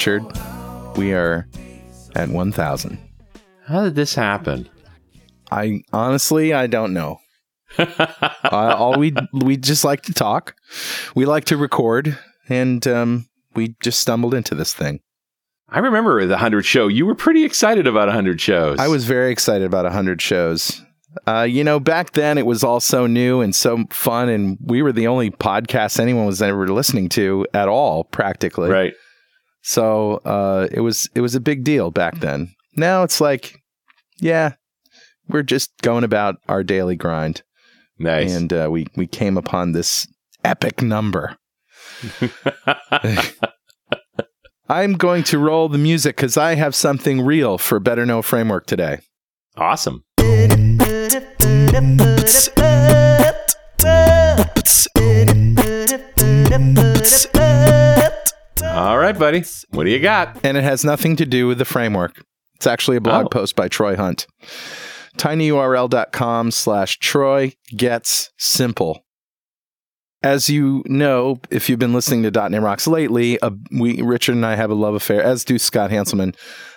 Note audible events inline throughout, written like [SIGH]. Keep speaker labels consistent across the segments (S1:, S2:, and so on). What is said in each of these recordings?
S1: Richard, we are at 1,000.
S2: How did this happen?
S1: I honestly, I don't know. [LAUGHS] uh, all we we just like to talk. We like to record, and um, we just stumbled into this thing.
S2: I remember the 100 show. You were pretty excited about 100 shows.
S1: I was very excited about 100 shows. Uh, you know, back then it was all so new and so fun, and we were the only podcast anyone was ever listening to at all, practically.
S2: Right.
S1: So uh, it was it was a big deal back then. Now it's like, yeah, we're just going about our daily grind.
S2: Nice.
S1: And uh, we we came upon this epic number. I'm going to roll the music because I have something real for Better Know Framework today.
S2: awesome. All right, buddy. What do you got?
S1: And it has nothing to do with the framework. It's actually a blog
S2: Oh.
S1: post by Troy Hunt. tinyurl.com slash Troy gets simple. As you know, if you've been listening to .NET Rocks lately, uh, we Richard and I have a love affair, as do Scott Hanselman,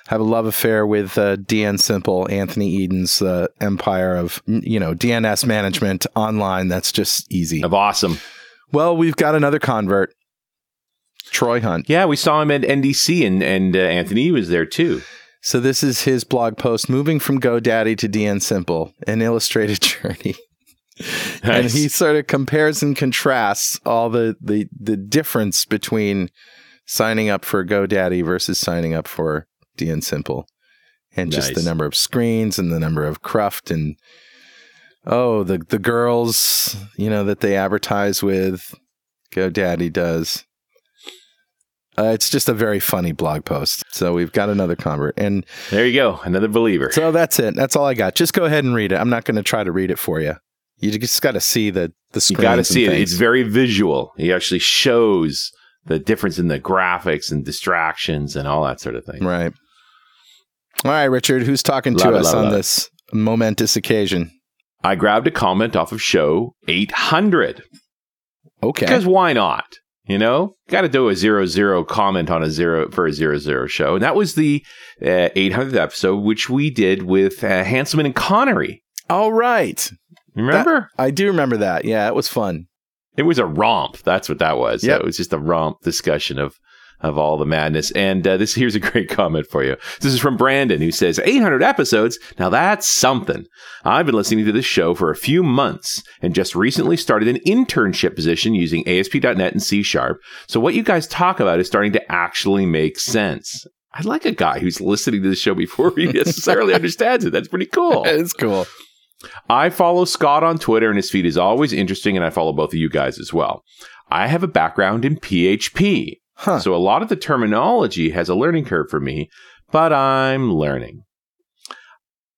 S1: have a love affair with uh, DNSimple, Anthony Eden's uh, empire of you know DNS management online. That's just easy.
S2: Of awesome.
S1: Well, we've got another convert, Troy Hunt.
S2: Yeah, we saw him at NDC, and and uh, Anthony was there too.
S1: So this is his blog post, moving from GoDaddy to DNSimple, an illustrated [LAUGHS] journey. And he sort of compares and contrasts all the, the the difference between signing up for GoDaddy versus signing up for DNSimple. And just the number of screens and the number of cruft and oh the the girls, you know, that they advertise with GoDaddy does. Uh, it's just a very funny blog post. So we've got another convert. And
S2: there you go, another believer.
S1: so that's it. That's all I got. Just go ahead and read it. I'm not going to try to read it for you. You just got to see the the
S2: you got to see it. It's very visual. He actually shows the difference in the graphics and distractions and all that sort of thing.
S1: right. All right, Richard. Who's talking to
S2: it,
S1: us
S2: love
S1: on
S2: love
S1: this momentous occasion?
S2: I grabbed a comment off of show 800
S1: Okay.
S2: because why not? You know, got to do a zero zero comment on a zero for a zero zero show, and that was the uh, 800th episode, which we did with uh, Hanselman and Conery.
S1: all right.
S2: Remember?
S1: I do remember that. Yeah, it was fun.
S2: It was a romp. That's what that was.
S1: Yep.
S2: It was just a romp discussion of of all the madness. And uh, this here's a great comment for you. This is from Brandon, who says 800 episodes. Now that's something. I've been listening to this show for a few months and just recently started an internship position using ASP.NET and C Sharp. So what you guys talk about is starting to actually make sense. I like a guy who's listening to the show before he necessarily [LAUGHS] understands it. That's pretty cool.
S1: It's cool.
S2: I follow Scott on Twitter, and his feed is always interesting, and I follow both of you guys as well. I have a background in PHP,
S1: Huh.
S2: so a lot of the terminology has a learning curve for me, but I'm learning.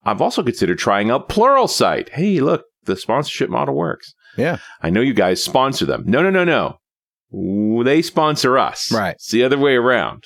S2: I've also considered trying out Pluralsight. Hey, look, the sponsorship model works.
S1: Yeah.
S2: I know you guys sponsor them. No, no, no, no. They sponsor us.
S1: Right.
S2: It's the other way around.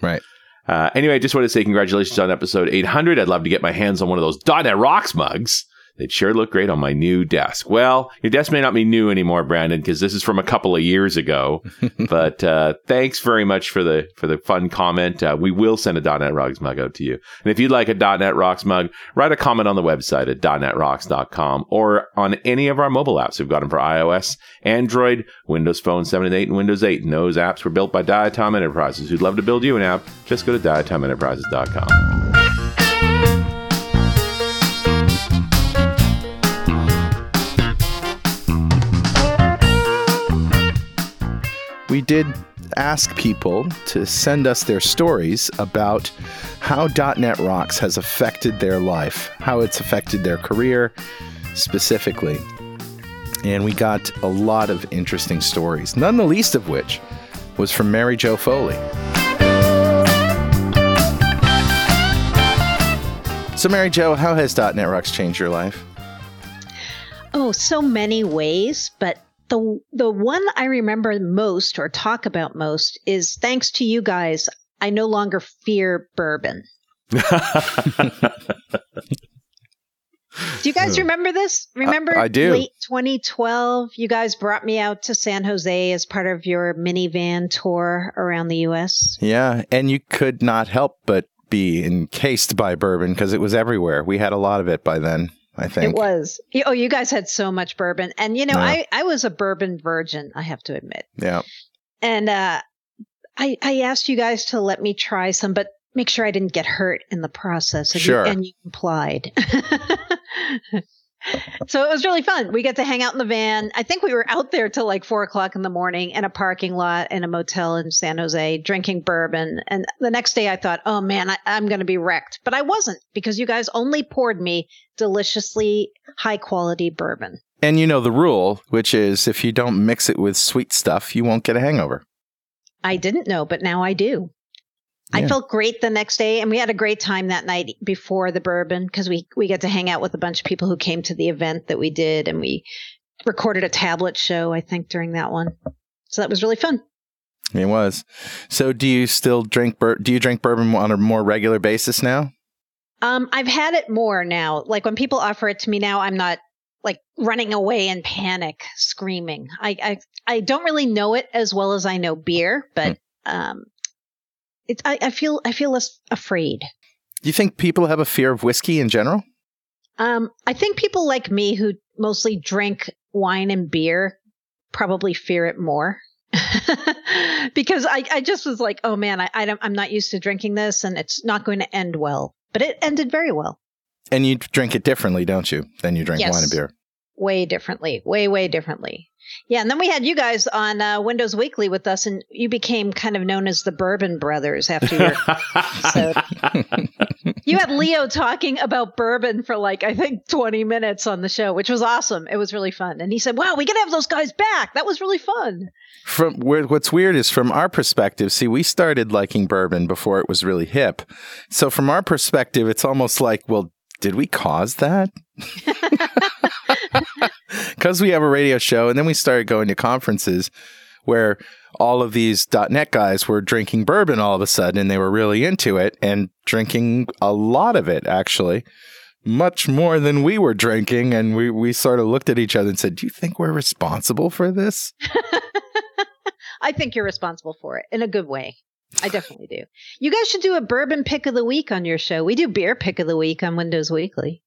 S1: Right.
S2: Uh, anyway, I just want to say congratulations on episode 800. I'd love to get my hands on one of those .NET Rocks mugs. They'd sure look great on my new desk. Well, your desk may not be new anymore, Brandon, because this is from a couple of years ago. [LAUGHS] but uh, thanks very much for the for the fun comment. Uh, we will send a .NET Rocks mug out to you. And if you'd like a .NET Rocks mug, write a comment on the website at .NETRocks.com or on any of our mobile apps. We've got them for iOS, Android, Windows Phone 7 and 8, and Windows 8. And those apps were built by Diatom Enterprises. Who'd love to build you an app? Just go to diatomenterprises.com.
S1: we did ask people to send us their stories about how .NET Rocks has affected their life, how it's affected their career specifically. And we got a lot of interesting stories, none the least of which was from Mary Jo Foley. So, Mary Jo, how has .NET Rocks changed your life?
S3: Oh, so many ways, but the the one I remember most or talk about most is thanks to you guys, I no longer fear bourbon. Do you guys remember this? Remember
S1: I do.
S3: late 2012? You guys brought me out to San Jose as part of your minivan tour around the US.
S1: Yeah, and you could not help but be encased by bourbon because it was everywhere. We had a lot of it by then. I think
S3: It was. Oh, you guys had so much bourbon. And you know,
S1: Yeah.
S3: I I was a bourbon virgin, I have to admit.
S1: Yeah,
S3: And uh I I asked you guys to let me try some, but make sure I didn't get hurt in the process. And
S1: Sure.
S3: You, and you complied. [LAUGHS] so it was really fun. We got to hang out in the van. I think we were out there till like four o'clock in the morning in a parking lot in a motel in San Jose drinking bourbon. And the next day I thought, oh man, I, I'm going to be wrecked. But I wasn't because you guys only poured me deliciously high quality bourbon.
S1: and you know the rule, which is if you don't mix it with sweet stuff, you won't get a hangover.
S3: I didn't know, but now I do. I felt great the next day, and we had a great time that night before the bourbon because we we got to hang out with a bunch of people who came to the event that we did, and we recorded a tablet show. I think during that one, so that was really fun.
S1: It was. So, do you still drink? Bur- do you drink bourbon on a more regular basis now?
S3: Um, I've had it more now. Like when people offer it to me now, I'm not like running away in panic, screaming. I I, I don't really know it as well as I know beer, but um, it I, I feel I feel less afraid.
S1: Do you think people have a fear of whiskey in general?
S3: Um, I think people like me who mostly drink wine and beer probably fear it more. [LAUGHS] because I, I just was like, oh man, I, I don't, I'm not used to drinking this and it's not going to end well. But it ended very well.
S1: And you drink it differently, don't you? Than you drink
S3: Yes.
S1: wine and beer.
S3: Way differently. Way, way differently. Yeah. And then we had you guys on uh, Windows Weekly with us, and you became kind of known as the Bourbon Brothers after your So- [LAUGHS] you had Leo talking about bourbon for like I think 20 minutes on the show, which was awesome. It was really fun. And he said, "Wow, we can have those guys back. That was really fun."
S1: From where, what's weird is from our perspective. See, we started liking bourbon before it was really hip. So from our perspective, it's almost like, well, did we cause that? [LAUGHS] [LAUGHS] Because we have a radio show, and then we started going to conferences where all of these .NET guys were drinking bourbon all of a sudden, and they were really into it and drinking a lot of it, actually. Much more than we were drinking, and we, we sort of looked at each other and said, Do you think we're responsible for this? [LAUGHS]
S3: I think you're responsible for it in a good way. I definitely do. You guys should do a bourbon pick of the week on your show. We do beer pick of the week on Windows Weekly.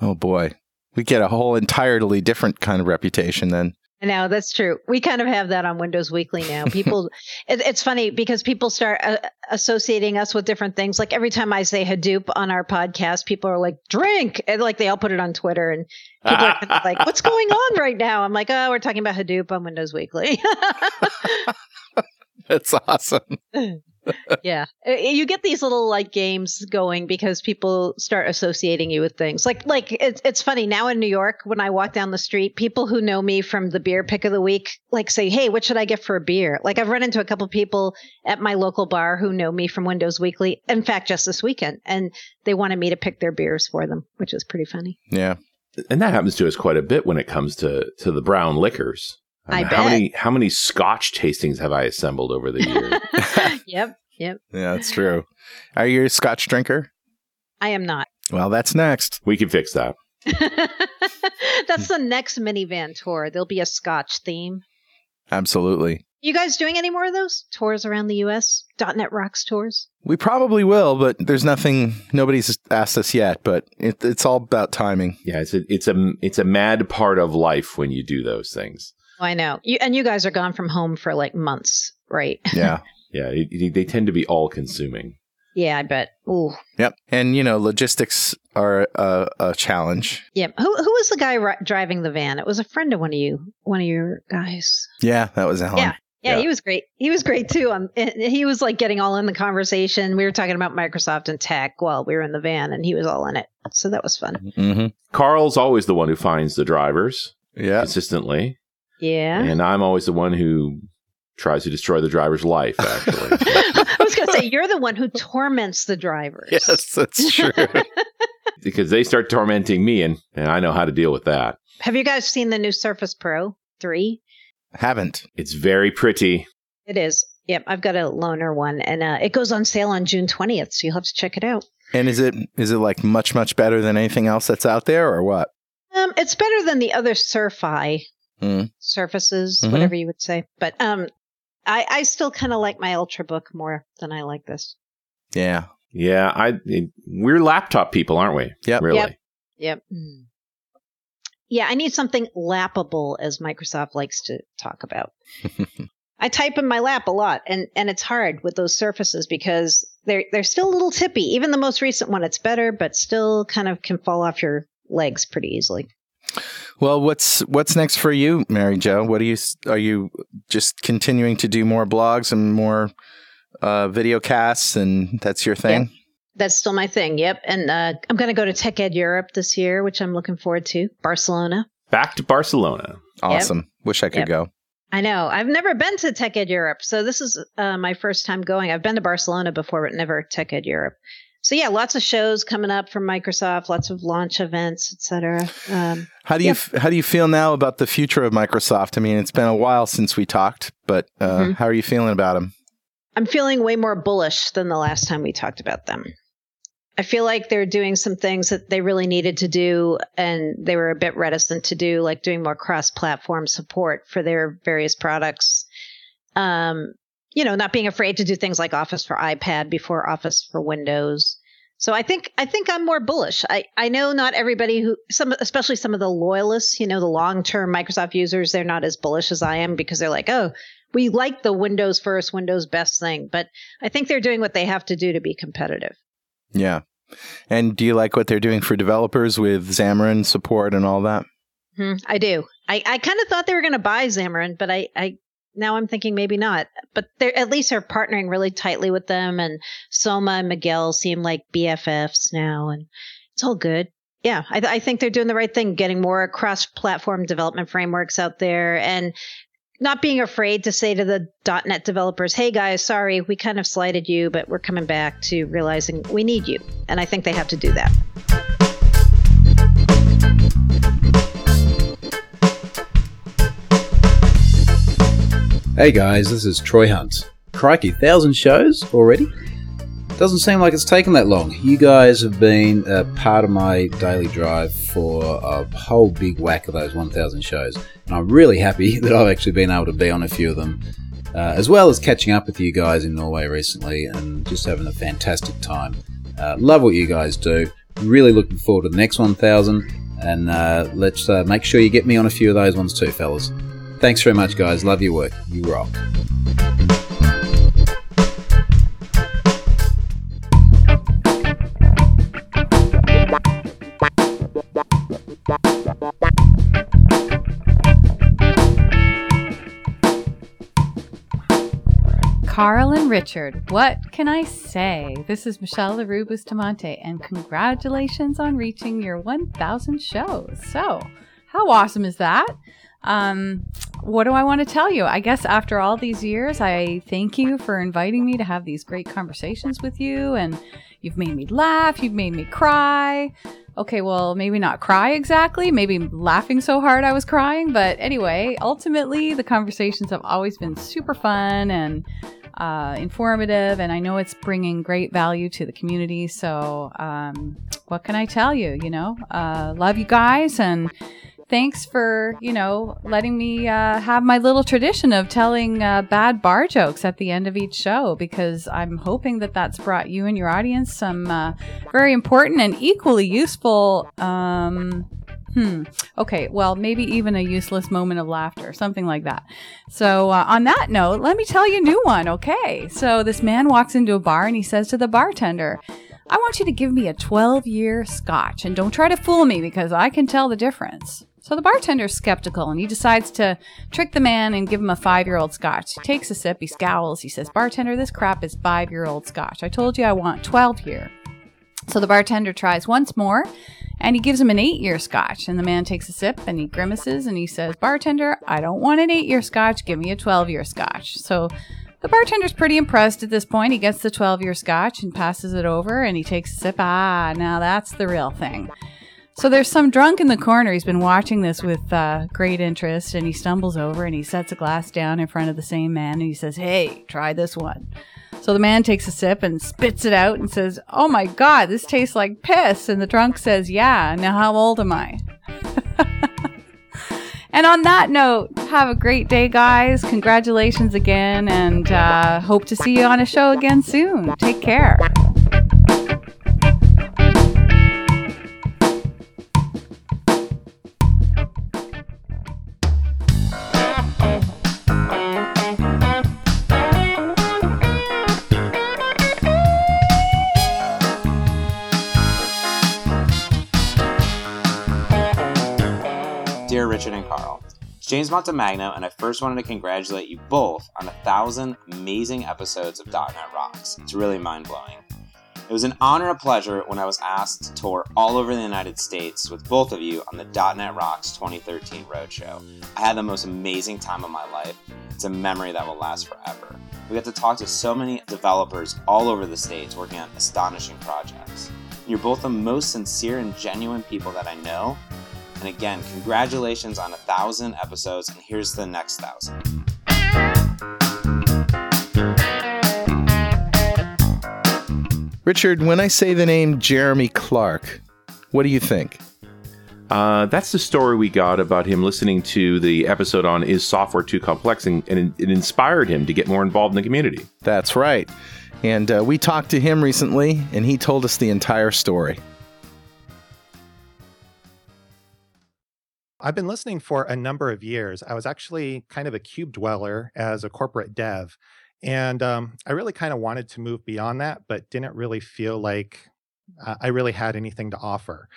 S1: Oh boy. We get a whole entirely different kind of reputation then.
S3: I know that's true. We kind of have that on Windows Weekly now. [LAUGHS] People, it, it's funny because people start uh, associating us with different things. Like every time I say Hadoop on our podcast, people are like, "Drink!" And like they all put it on Twitter, and people are kind of like, "What's going on [LAUGHS] right now?" I'm like, "Oh, we're talking about Hadoop on Windows Weekly." [LAUGHS]
S1: That's awesome.
S3: Yeah, Uh, you get these little like games going because people start associating you with things. Like, like it's it's funny now in New York when I walk down the street, people who know me from the beer pick of the week like say, "Hey, what should I get for a beer?" Like I've run into a couple people at my local bar who know me from Windows Weekly. In fact, just this weekend, and they wanted me to pick their beers for them, which is pretty funny.
S1: Yeah.
S2: and that happens to us quite a bit when it comes to to the brown liquors.
S3: I
S2: how
S3: bet.
S2: many how many Scotch tastings have I assembled over the years? [LAUGHS]
S3: yep, yep.
S1: Yeah, that's true. Are you a scotch drinker?
S3: I am not.
S1: Well, that's next.
S2: we can fix that. [LAUGHS]
S3: That's the next minivan tour. There'll be a Scotch theme.
S1: Absolutely.
S3: You guys doing any more of those tours around the U.S. .NET Rocks tours?
S1: We probably will, but there's nothing, nobody's asked us yet, but it, it's all about timing.
S2: Yeah, it's a it's a it's a mad part of life when you do those things.
S3: Oh, I know. You and you guys are gone from home for like months, right? [LAUGHS]
S1: Yeah.
S2: Yeah, it, it- they tend to be all consuming.
S3: yeah, I bet. Ooh.
S1: yep. And, you know, logistics are a, a challenge.
S3: Yeah. Who who was the guy ri- driving the van? It was a friend of one of you, one of your guys.
S1: Yeah, that was Alan.
S3: Yeah. Yeah,
S2: Yeah.
S3: he was great. He was great too. Um, he was like getting all in the conversation. We were talking about Microsoft and tech while we were in the van, and he was all in it. So that was fun.
S1: hmm
S2: Carl's always the one who finds the drivers
S1: Yeah.
S2: consistently,
S3: Yeah.
S2: and I'm always the one who tries to destroy the driver's life. Actually, [LAUGHS]
S3: I was going to say you're the one who torments the drivers.
S1: Yes, that's [LAUGHS] true.
S2: because they start tormenting me, and, and I know how to deal with that.
S3: Have you guys seen the new Surface Pro 3?
S1: Haven't.
S2: It's very pretty.
S3: It is. Yep, I've got a loaner one, and uh, it goes on sale on June twentieth, so you'll have to check it out.
S1: And is it is it like much much better than anything else that's out there, or what?
S3: Um, it's better than the other Surfi
S1: Mm.
S3: surfaces,
S1: Mhm.
S3: whatever you would say. But um, I I still kind of like my Ultrabook more than I like this.
S1: Yeah.
S2: Yeah, I we're laptop people, aren't we?
S1: Yep.
S2: Really?
S3: Yep. Yep. Yeah, I need something lappable, as Microsoft likes to talk about. [LAUGHS] I type in my lap a lot, and and it's hard with those surfaces because they're they're still a little tippy. Even the most recent one, it's better, but still kind of can fall off your legs pretty easily.
S1: Well, what's what's next for you, Mary Jo? What are you are you just continuing to do more blogs and more uh, video casts, and that's your thing?
S3: That's still my thing. Yep, and uh, I'm going to go to Tech Ed Europe this year, which I'm looking forward to. Barcelona.
S2: Back to Barcelona.
S1: Awesome. Wish I could
S3: Yep.
S1: go.
S3: I know. I've never been to Tech Ed Europe, so this is uh, my first time going. I've been to Barcelona before, but never Tech Ed Europe. So yeah, lots of shows coming up from Microsoft, lots of launch events, etc. Um,
S1: How do you f how do you feel now about the future of Microsoft? I mean, it's been a while since we talked, but uh,
S3: Mhm.
S1: how are you feeling about them?
S3: I'm feeling way more bullish than the last time we talked about them. I feel like they're doing some things that they really needed to do, and they were a bit reticent to do, like doing more cross-platform support for their various products. Um, you know, not being afraid to do things like Office for iPad before Office for Windows. So I think I think I'm more bullish. I, I know not everybody who some especially some of the loyalists, you know, the long-term Microsoft users, they're not as bullish as I am because they're like, "Oh, we like the Windows first, Windows best thing." But I think they're doing what they have to do to be competitive.
S1: Yeah. And do you like what they're doing for developers with Xamarin support and all that?
S3: Hmm, I do. I, I kind of thought they were going to buy Xamarin, but I, I now I'm thinking maybe not. But they're at least are partnering really tightly with them, and Soma and Miguel seem like BFFs now, and it's all good. Yeah, I, I think they're doing the right thing, getting more cross-platform development frameworks out there, and not being afraid to say to the .NET developers, "Hey guys, sorry, we kind of slighted you, but we're coming back to realizing we need you." And I think they have to do that.
S4: Hey guys, this is Troy Hunt. Crikey, thousand shows already? Doesn't seem like it's taken that long. You guys have been a part of my daily drive for a whole big whack of those 1,000 shows, and I'm really happy [LAUGHS] that I've actually been able to be on a few of them, uh, as well as catching up with you guys in Norway recently and just having a fantastic time. Uh, love what you guys do. Really looking forward to the next 1,000, and uh, let's uh, make sure you get me on a few of those ones too, fellas. Thanks very much, guys. Love your work. You rock.
S5: Carl and Richard, what can I say? This is Michele Leroux Bustamante, and congratulations on reaching your 1,000 shows. So, how awesome is that? Um, what do I want to tell you? I guess after all these years, I thank you for inviting me to have these great conversations with you, and you've made me laugh, you've made me cry. Okay, well, maybe not cry exactly, maybe laughing so hard I was crying, but anyway, ultimately, the conversations have always been super fun and uh, informative, and I know it's bringing great value to the community. So, um, what can I tell you? You know, uh, love you guys, and thanks for you know letting me uh, have my little tradition of telling uh, bad bar jokes at the end of each show because I'm hoping that that's brought you and your audience some uh, very important and equally useful. Um, Hmm. Okay. Well, maybe even a useless moment of laughter, something like that. So, uh, on that note, let me tell you a new one. Okay. So, this man walks into a bar and he says to the bartender, I want you to give me a 12 year scotch and don't try to fool me because I can tell the difference. So the bartender's skeptical and he decides to trick the man and give him a five year old scotch. He takes a sip, he scowls, he says, Bartender, this crap is five year old scotch. I told you I want 12 year. So the bartender tries once more and he gives him an eight year scotch. And the man takes a sip and he grimaces and he says, Bartender, I don't want an eight year scotch. Give me a 12 year scotch. So the bartender's pretty impressed at this point. He gets the 12 year scotch and passes it over and he takes a sip. Ah, now that's the real thing. So there's some drunk in the corner. He's been watching this with uh, great interest, and he stumbles over and he sets a glass down in front of the same man and he says, Hey, try this one. So the man takes a sip and spits it out and says, Oh my God, this tastes like piss. And the drunk says, Yeah, now how old am I? [LAUGHS] and on that note, have a great day, guys. Congratulations again, and uh, hope to see you on a show again soon. Take care.
S6: Richard and Carl, it's James Montemagno, and I first wanted to congratulate you both on a thousand amazing episodes of .NET Rocks. It's really mind blowing. It was an honor and a pleasure when I was asked to tour all over the United States with both of you on the .NET Rocks 2013 Roadshow. I had the most amazing time of my life. It's a memory that will last forever. We got to talk to so many developers all over the states working on astonishing projects. You're both the most sincere and genuine people that I know. And again, congratulations on a thousand episodes, and here's the next thousand.
S1: Richard, when I say the name Jeremy Clark, what do you think?
S2: Uh, that's the story we got about him listening to the episode on Is Software Too Complex? And, and it inspired him to get more involved in the community.
S1: That's right. And uh, we talked to him recently, and he told us the entire story.
S7: I've been listening for a number of years. I was actually kind of a cube dweller as a corporate dev. And um, I really kind of wanted to move beyond that, but didn't really feel like I really had anything to offer.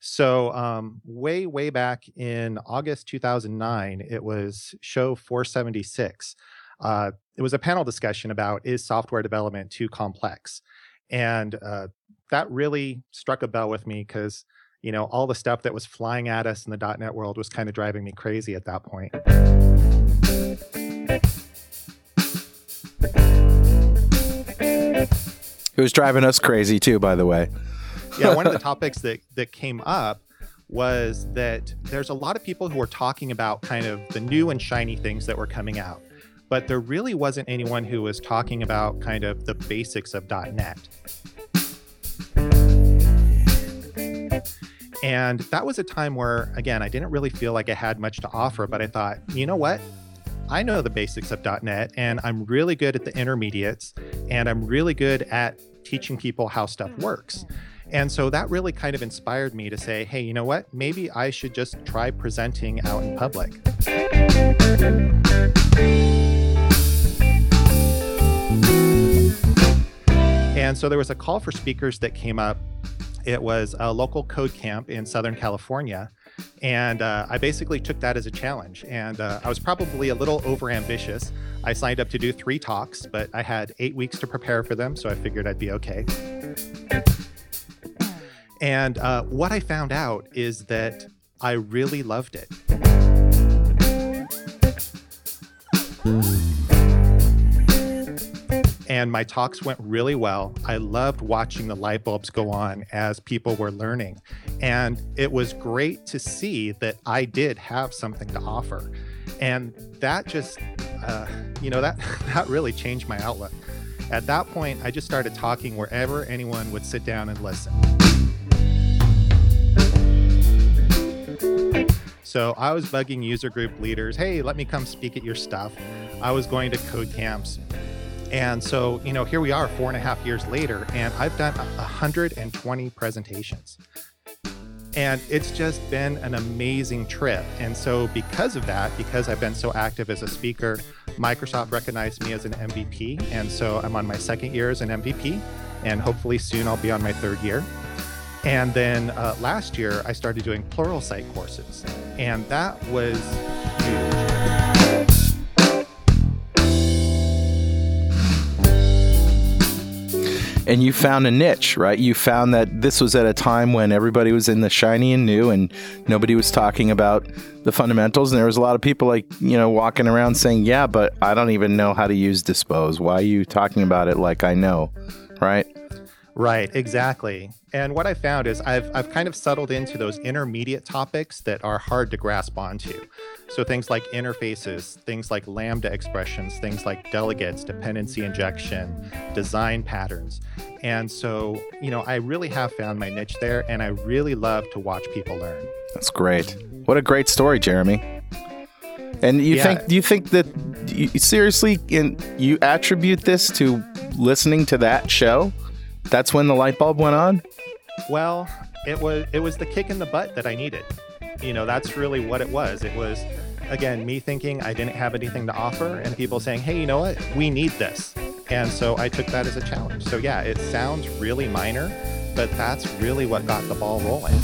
S7: So, um, way, way back in August 2009, it was show 476. Uh, it was a panel discussion about is software development too complex? And uh, that really struck a bell with me because you know all the stuff that was flying at us in the .NET world was kind of driving me crazy at that point.
S1: It was driving us crazy too, by the way.
S7: yeah, one of the [LAUGHS] topics that that came up was that there's a lot of people who are talking about kind of the new and shiny things that were coming out, but there really wasn't anyone who was talking about kind of the basics of .NET. And that was a time where, again, I didn't really feel like I had much to offer, but I thought, you know what? I know the basics of .NET, and I'm really good at the intermediates, and I'm really good at teaching people how stuff works. And so that really kind of inspired me to say, hey, you know what? Maybe I should just try presenting out in public. And so there was a call for speakers that came up. It was a local code camp in Southern California. And uh, I basically took that as a challenge. And uh, I was probably a little over ambitious. I signed up to do three talks, but I had eight weeks to prepare for them. So I figured I'd be okay. And uh, what I found out is that I really loved it. And my talks went really well. I loved watching the light bulbs go on as people were learning. And it was great to see that I did have something to offer. And that just, uh, you know, that, [LAUGHS] that really changed my outlook. At that point, I just started talking wherever anyone would sit down and listen. So I was bugging user group leaders, hey, let me come speak at your stuff. I was going to code camps. And so, you know, here we are four and a half years later, and I've done 120 presentations. And it's just been an amazing trip. And so, because of that, because I've been so active as a speaker, Microsoft recognized me as an MVP. And so, I'm on my second year as an MVP, and hopefully soon I'll be on my third year. And then uh, last year, I started doing Pluralsight courses, and that was huge.
S1: And you found a niche, right? You found that this was at a time when everybody was in the shiny and new and nobody was talking about the fundamentals. And there was a lot of people like, you know, walking around saying, yeah, but I don't even know how to use dispose. Why are you talking about it like I know, right?
S7: Right, exactly. And what I found is I've, I've kind of settled into those intermediate topics that are hard to grasp onto. So things like interfaces, things like lambda expressions, things like delegates, dependency injection, design patterns. And so, you know, I really have found my niche there and I really love to watch people learn.
S1: That's great. What a great story, Jeremy. And you
S7: Yeah.
S1: think you think that you, seriously in, you attribute this to listening to that show? That's when the light bulb went on?
S7: Well, it was it was the kick in the butt that I needed. You know, that's really what it was. It was again me thinking I didn't have anything to offer and people saying, "Hey, you know what? We need this." And so I took that as a challenge. So yeah, it sounds really minor, but that's really what got the ball rolling.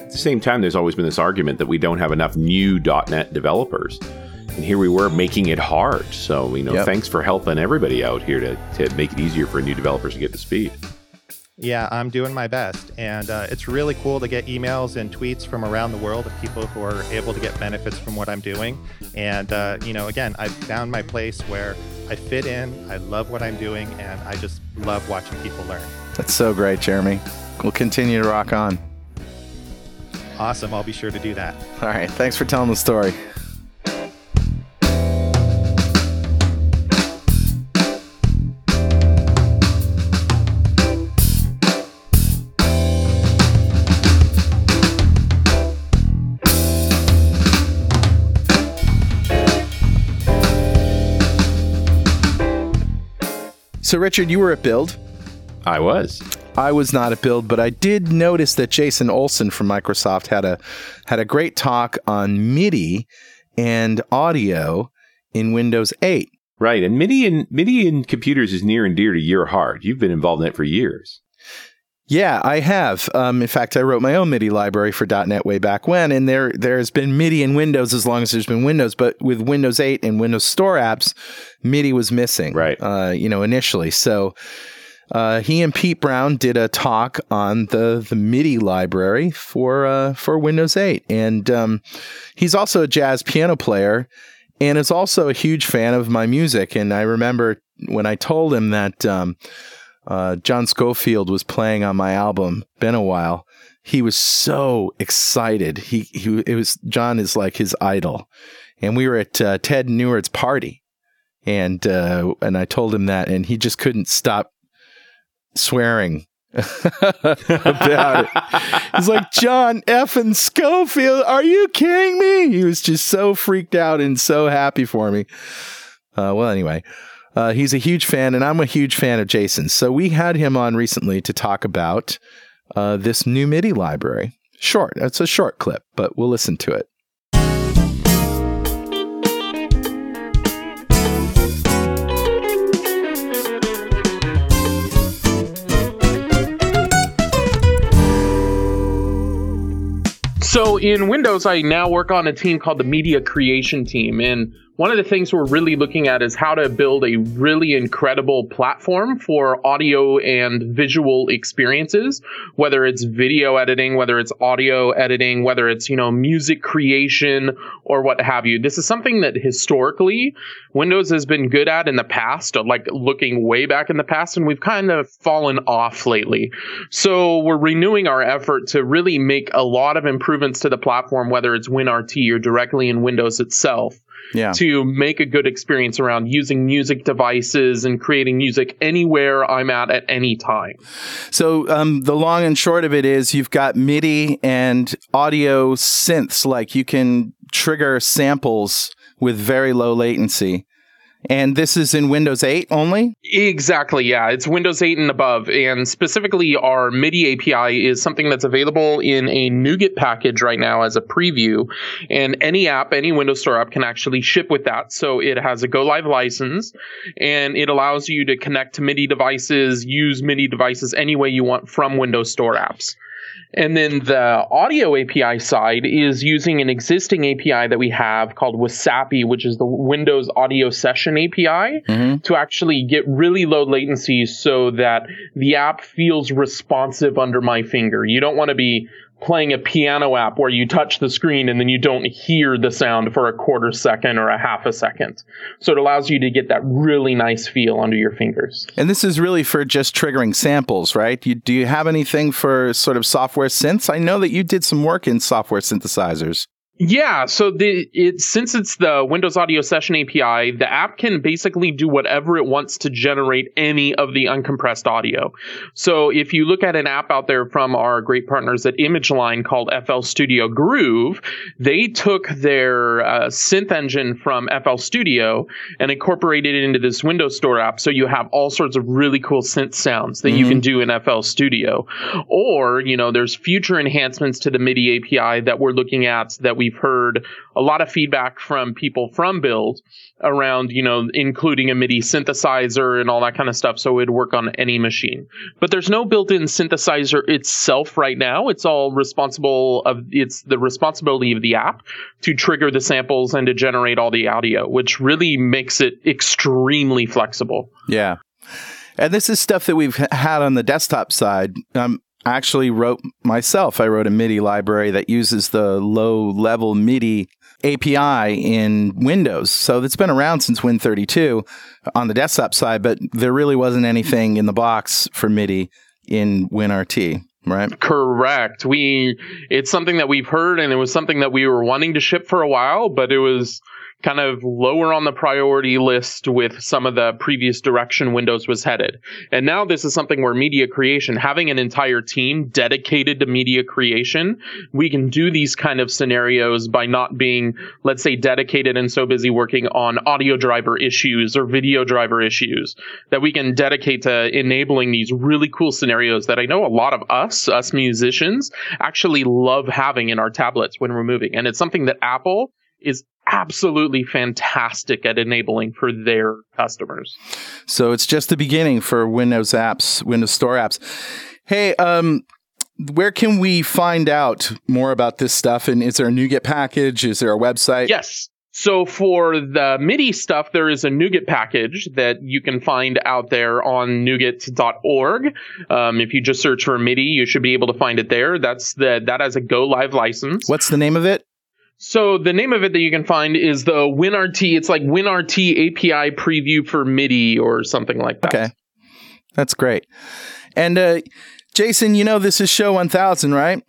S2: At the same time, there's always been this argument that we don't have enough new .NET developers. And here we were making it hard. So, you know,
S1: Yep.
S2: thanks for helping everybody out here to, to make it easier for new developers to get to speed.
S7: Yeah, I'm doing my best. And uh, it's really cool to get emails and tweets from around the world of people who are able to get benefits from what I'm doing. And, uh, you know, again, I've found my place where I fit in, I love what I'm doing, and I just love watching people learn.
S1: That's so great, Jeremy. We'll continue to rock on.
S7: Awesome. I'll be sure to do that.
S1: All right. Thanks for telling the story. So, Richard, you were at Build.
S2: I was.
S1: I was not at Build, but I did notice that Jason Olson from Microsoft had a had a great talk on MIDI and audio in Windows 8.
S2: Right. And MIDI and MIDI in computers is near and dear to your heart. You've been involved in it for years.
S1: Yeah, I have. Um, in fact, I wrote my own MIDI library for .NET way back when, and there there's been MIDI in Windows as long as there's been Windows. But with Windows 8 and Windows Store apps, MIDI was missing.
S2: Right.
S1: Uh, you know, initially. So uh, he and Pete Brown did a talk on the the MIDI library for uh, for Windows 8, and um, he's also a jazz piano player, and is also a huge fan of my music. And I remember when I told him that. Um, uh, John Scofield was playing on my album. Been a while. He was so excited. He he it was John is like his idol, and we were at uh, Ted Neward's party, and uh, and I told him that, and he just couldn't stop swearing [LAUGHS] about it. He's like, John effing Scofield, are you kidding me? He was just so freaked out and so happy for me. Uh, well, anyway, uh, he's a huge fan, and I'm a huge fan of Jason's. So we had him on recently to talk about uh, this new MIDI library. Short, it's a short clip, but we'll listen to it.
S8: So in Windows, I now work on a team called the Media Creation Team. And one of the things we're really looking at is how to build a really incredible platform for audio and visual experiences, whether it's video editing, whether it's audio editing, whether it's, you know, music creation or what have you. This is something that historically Windows has been good at in the past, like looking way back in the past, and we've kind of fallen off lately. So we're renewing our effort to really make a lot of improvements to the platform, whether it's WinRT or directly in Windows itself
S1: Yeah.
S8: to make a good experience around using music devices and creating music anywhere I'm at at any time.
S1: So um, the long and short of it is you've got MIDI and audio synths, like you can trigger samples with very low latency. And this is in Windows 8 only?
S8: Exactly, yeah. It's Windows 8 and above. And specifically, our MIDI API is something that's available in a NuGet package right now as a preview. And any app, any Windows Store app can actually ship with that. So it has a Go Live license and it allows you to connect to MIDI devices, use MIDI devices any way you want from Windows Store apps. And then the audio API side is using an existing API that we have called Wasapi, which is the Windows Audio Session API,
S1: Mhm.
S8: to actually get really low latency so that the app feels responsive under my finger. You don't want to be playing a piano app where you touch the screen and then you don't hear the sound for a quarter second or a half a second. So it allows you to get that really nice feel under your fingers.
S1: And this is really for just triggering samples, right? You, do you have anything for sort of software synths? I know that you did some work in software synthesizers.
S8: Yeah, so the it since it's the Windows Audio Session API, the app can basically do whatever it wants to generate any of the uncompressed audio. So if you look at an app out there from our great partners at ImageLine called FL Studio Groove, they took their uh, synth engine from FL Studio and incorporated it into this Windows Store app. So you have all sorts of really cool synth sounds that mm-hmm. you can do in FL Studio. Or, you know, there's future enhancements to the MIDI API that we're looking at that we we've heard a lot of feedback from people from Build around, you know, including a MIDI synthesizer and all that kind of stuff. So it'd work on any machine. But there's no built-in synthesizer itself right now. It's all responsible of, it's the responsibility of the app to trigger the samples and to generate all the audio, which really makes it extremely flexible.
S1: Yeah. And this is stuff that we've had on the desktop side. Um, actually wrote myself. I wrote a MIDI library that uses the low level MIDI API in Windows. So it's been around since Win32 on the desktop side, but there really wasn't anything in the box for MIDI in WinRT. Right.
S8: Correct. We it's something that we've heard and it was something that we were wanting to ship for a while, but it was kind of lower on the priority list with some of the previous direction Windows was headed. And now this is something where media creation, having an entire team dedicated to media creation, we can do these kind of scenarios by not being, let's say, dedicated and so busy working on audio driver issues or video driver issues that we can dedicate to enabling these really cool scenarios that I know a lot of us, us musicians, actually love having in our tablets when we're moving. And it's something that Apple is absolutely fantastic at enabling for their customers.
S1: So it's just the beginning for Windows apps, Windows Store apps. Hey, um, where can we find out more about this stuff? And is there a NuGet package? Is there a website?
S8: Yes. So for the MIDI stuff, there is a NuGet package that you can find out there on NuGet.org. Um, if you just search for MIDI, you should be able to find it there. That's the that has a Go Live license.
S1: What's the name of it?
S8: So the name of it that you can find is the WinRT. It's like WinRT API preview for MIDI or something like that.
S1: Okay, that's great. And uh, Jason, you know this is show 1000, right?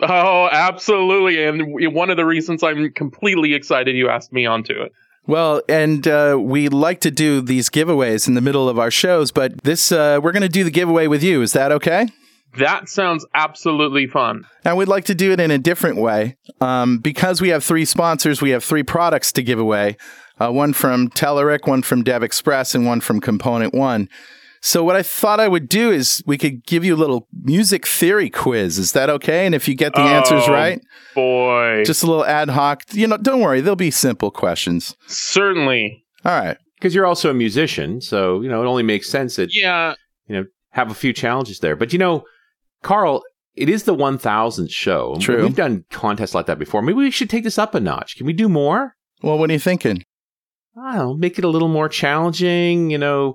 S8: Oh, absolutely. And one of the reasons I'm completely excited you asked me onto it.
S1: Well, and uh, we like to do these giveaways in the middle of our shows, but this uh, we're going to do the giveaway with you. Is that okay?
S8: That sounds absolutely fun.
S1: And we'd like to do it in a different way. Um, because we have three sponsors, we have three products to give away uh, one from Telerik, one from DevExpress, and one from ComponentOne. So, what I thought I would do is we could give you a little music theory quiz. Is that okay? And if you get the oh, answers right,
S8: boy,
S1: just a little ad hoc. You know, don't worry, they'll be simple questions.
S8: Certainly.
S1: All right.
S2: Because you're also a musician, so you know it only makes sense that
S8: yeah,
S2: you know, have a few challenges there. But you know, Carl, it is the 1000th show.
S1: True.
S2: We've done contests like that before. Maybe we should take this up a notch. Can we do more?
S1: Well, what are you thinking?
S2: I don't know, make it a little more challenging, you know,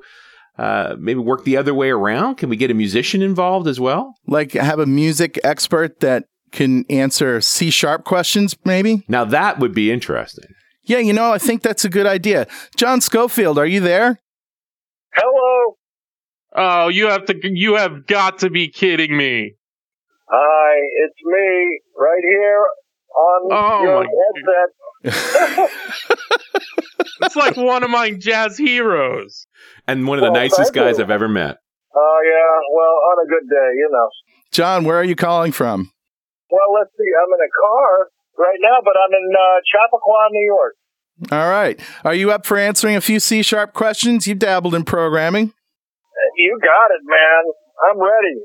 S2: uh, maybe work the other way around. Can we get a musician involved as well?
S1: Like have a music expert that can answer C sharp questions, maybe?
S2: Now that would be interesting.
S1: Yeah, you know, I think that's a good idea. John Scofield, are you there?
S9: Hello.
S8: Oh, you have to, you have got to be kidding me.
S9: Hi, it's me right here on oh your headset. [LAUGHS]
S8: it's like one of my jazz heroes.
S2: And one of the well, nicest guys you. I've ever met.
S9: Oh, uh, yeah. Well, on a good day, you know.
S1: John, where are you calling from?
S9: Well, let's see. I'm in a car right now, but I'm in uh, Chappaqua, New York.
S1: All right. Are you up for answering a few C sharp questions? You dabbled in programming.
S9: You got it, man. I'm ready.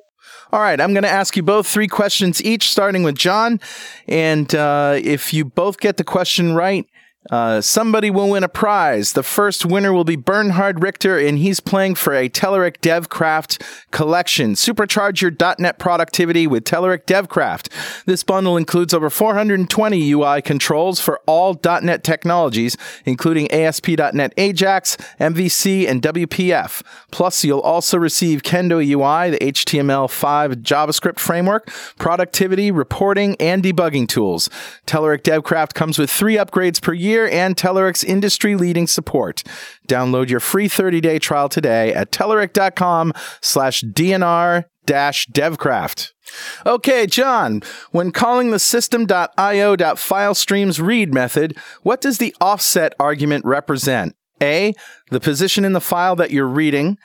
S1: All right, I'm going to ask you both three questions each, starting with John. And uh, if you both get the question right, Uh, somebody will win a prize. The first winner will be Bernhard Richter, and he's playing for a Telerik DevCraft collection. Supercharge your .NET productivity with Telerik DevCraft. This bundle includes over 420 UI controls for all .NET technologies, including ASP.NET Ajax, MVC, and WPF. Plus, you'll also receive Kendo UI, the HTML5 JavaScript framework, productivity, reporting, and debugging tools. Telerik DevCraft comes with three upgrades per year and Telerik's industry leading support. Download your free 30 day trial today at telerik.com slash DNR dash devcraft. Okay, John, when calling the system.io.filestreams read method, what does the offset argument represent? A, the position in the file that you're reading,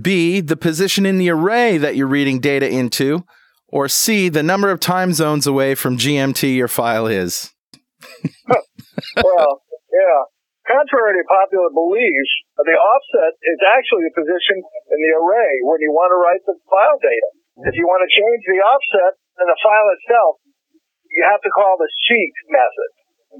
S1: B, the position in the array that you're reading data into, or C, the number of time zones away from GMT your file is. [LAUGHS]
S9: well, yeah. Contrary to popular belief, the offset is actually the position in the array when you want to write the file data. If you want to change the offset in the file itself, you have to call the seek method.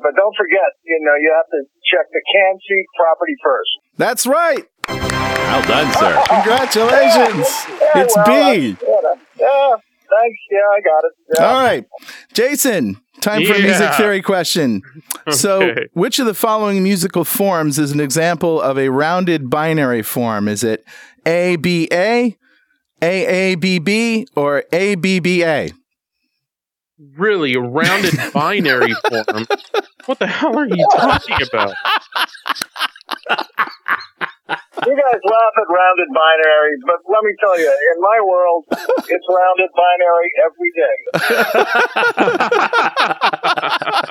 S9: But don't forget, you know, you have to check the can seek property first.
S1: That's right.
S2: Well done, sir.
S1: Congratulations.
S9: Yeah,
S1: it's
S9: well,
S1: B.
S9: uh, Yeah, thanks. Yeah, I got it. Yeah.
S1: All right. Jason, time for a music theory question. So, [LAUGHS] which of the following musical forms is an example of a rounded binary form? Is it ABA, AABB, or ABBA?
S8: Really, a rounded [LAUGHS] binary form. What the hell are you talking about? [LAUGHS]
S9: You guys laugh at rounded binaries, but let me tell you, in my world, it's rounded binary every day. [LAUGHS]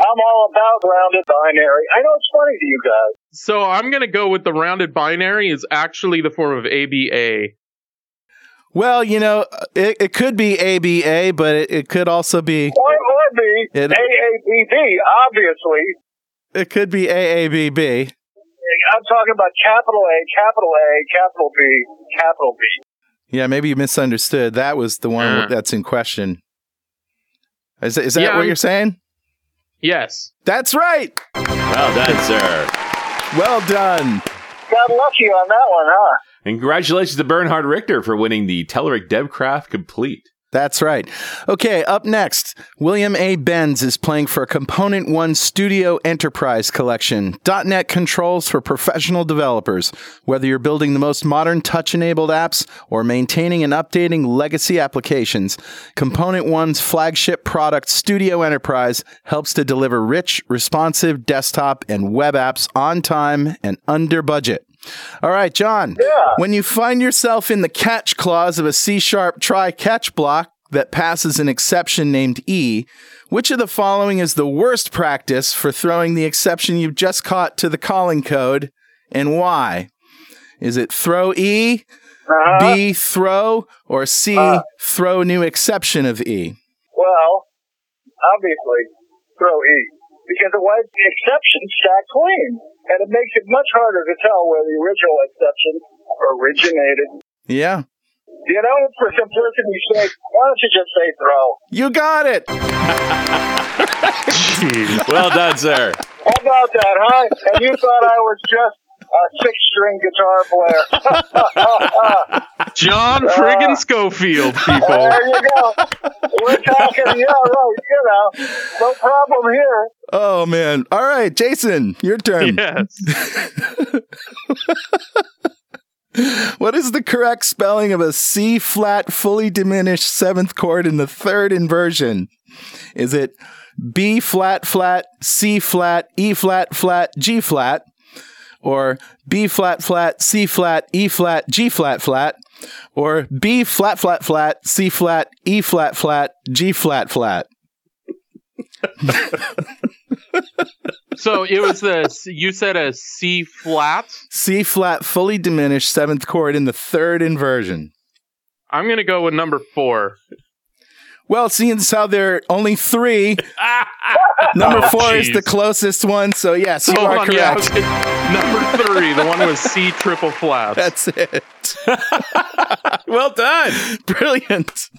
S9: I'm all about rounded binary. I know it's funny to you guys.
S8: So I'm gonna go with the rounded binary is actually the form of ABA.
S1: Well, you know, it, it could be ABA, but it, it could also be
S9: Or, or B,
S1: It-
S9: AABB, obviously.
S1: it could be AABB.
S9: I'm talking about capital A, capital A, capital B, capital B.
S1: Yeah, maybe you misunderstood. That was the one
S8: Uh.
S1: that's in question. Is, is that
S8: Yeah,
S1: what
S8: I'm-
S1: you're saying?
S8: Yes.
S1: That's right.
S2: Well done, sir.
S1: Well done.
S9: Got lucky on that one, huh?
S2: And congratulations to Bernhard Richter for winning the Telerik DevCraft Complete.
S1: That's right. Okay, up next, William A. Benz is playing for ComponentOne Studio Enterprise Collection. .NET controls for professional developers. Whether you're building the most modern touch-enabled apps or maintaining and updating legacy applications, ComponentOne's flagship product, Studio Enterprise, helps to deliver rich, responsive desktop and web apps on time and under budget. All right, John.
S9: Yeah.
S1: When you find yourself in the catch clause of a C sharp try catch block that passes an exception named E, which of the following is the worst practice for throwing the exception you've just caught to the calling code and why? Is it throw E,
S9: Uh-huh.
S1: B throw, or C
S9: Uh.
S1: throw new exception of E?
S9: Well, obviously, throw E. Because it wipes the exception stack clean. And it makes it much harder to tell where the original exception originated.
S1: Yeah,
S9: You know, for simplicity's sake, why don't you just say throw?
S1: you got it. [LAUGHS]
S2: Well done, sir.
S9: How about that, huh? And you thought I was just a six string guitar player. [LAUGHS]
S8: John uh, friggin' Scofield, [LAUGHS] people.
S9: there you go. We're talking, yeah, right, you know, no problem here.
S1: Oh man! All right, Jason, your turn.
S8: Yes. [LAUGHS]
S1: What is the correct spelling of a C flat fully diminished seventh chord in the third inversion? Is it B flat flat, C flat, E flat flat, G flat? Or B flat flat, C flat, E flat, G flat flat? Or B flat flat flat, C flat, E flat flat, G flat flat? [LAUGHS]
S8: So it was the you said a C flat.
S1: C flat fully diminished seventh chord in the third inversion.
S8: I'm gonna go with number four.
S1: Well, seeing as how there are only three, [LAUGHS] number
S8: Oh,
S1: four is the closest one. So yes, you
S8: Hold
S1: are
S8: on,
S1: correct.
S8: was gonna- number three, the one with C triple flats.
S1: That's it. [LAUGHS]
S2: Well done.
S1: Brilliant.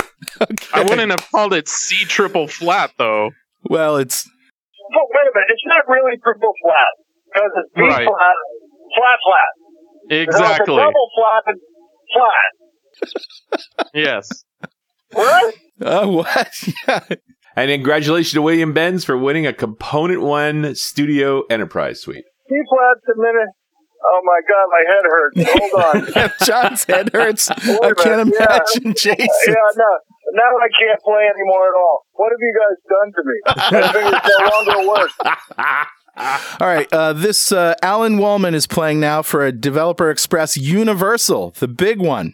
S1: Okay.
S8: I wouldn't have called it C triple flat though.
S1: Well, it's
S9: but wait a minute, it's not really triple flat because it's B
S8: Right.
S9: flat, flat, flat. So it's
S8: Exactly.
S9: double flat and flat.
S8: Yes.
S9: What?
S1: Oh, [LAUGHS] what? yeah.
S2: And congratulations to William Benz for winning a ComponentOne Studio Enterprise Suite.
S9: B flat's a minute. Oh my god, my head hurts. Hold on. [LAUGHS]
S1: John's head hurts. [LAUGHS] I can't
S9: minute, yeah.
S1: imagine Jason.
S9: yeah, no. Now I can't play anymore at all. What have you guys done to me? My fingers no longer work.
S1: All right, uh, this uh, Alan Wallman is playing now for a Developer Express Universal, the big one.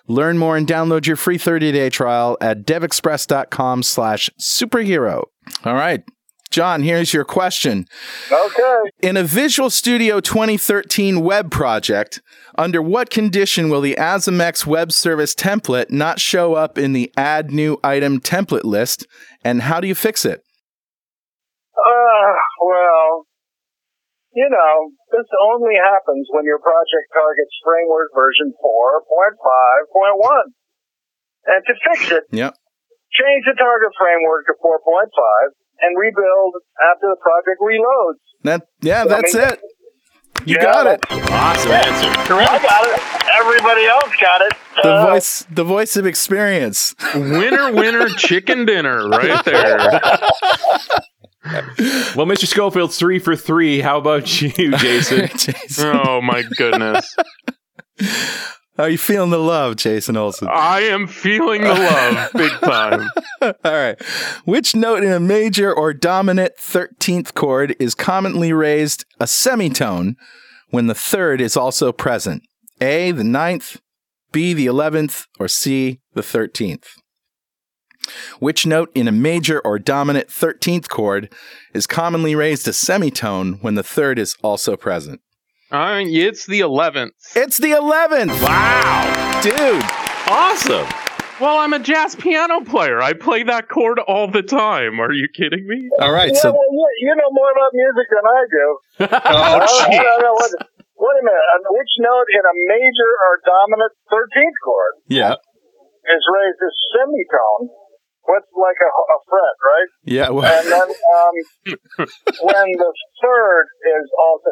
S1: Learn more and download your free 30-day trial at devexpress.com slash superhero. All right. John, here's your question.
S9: Okay.
S1: In a Visual Studio 2013 web project, under what condition will the ASMX web service template not show up in the add new item template list, and how do you fix it?
S9: Uh, well, you know, this only happens when your project targets framework version 4.5.1. And to fix it,
S1: Yep.
S9: change the target framework to 4.5 and rebuild after the project reloads.
S1: That yeah, that's
S9: mean-
S1: it. You
S9: Yeah,
S1: got it.
S2: Awesome answer.
S9: I got it. Everybody else got it.
S1: The
S9: Uh,
S1: voice the voice of experience.
S8: Winner, winner, [LAUGHS] chicken dinner, right there. [LAUGHS] [LAUGHS]
S2: Well, Mr. Scofield's three for three. How about you, [LAUGHS] Jason?
S1: Jason.
S8: Oh my goodness.
S1: How [LAUGHS] are you feeling the love, Jason Olson?
S8: I am feeling the love big time.
S1: All right. Which note in a major or dominant 13th chord is commonly raised a semitone when the third is also present? A, the ninth, B, the 11th, or C, the 13th? Which note in a major or dominant 13th chord is commonly raised a semitone when the third is also present?
S8: Uh, it's the 11th.
S1: It's the 11th!
S2: wow!
S1: Dude!
S2: Awesome.
S8: Well, I'm a jazz piano player. I play that chord all the time. Are you kidding me?
S1: All right,
S9: yeah,
S1: so
S9: well, you, you know more about music than I do. [LAUGHS]
S8: Oh,
S9: I, I
S8: jeez.
S9: don't know what, wait a minute. Uh, Which note in a major or dominant 13th chord
S1: yeah.
S9: is raised a semitone? What's like a, a fret, right?
S1: Yeah, well,
S9: And then um, [LAUGHS] when the third is also,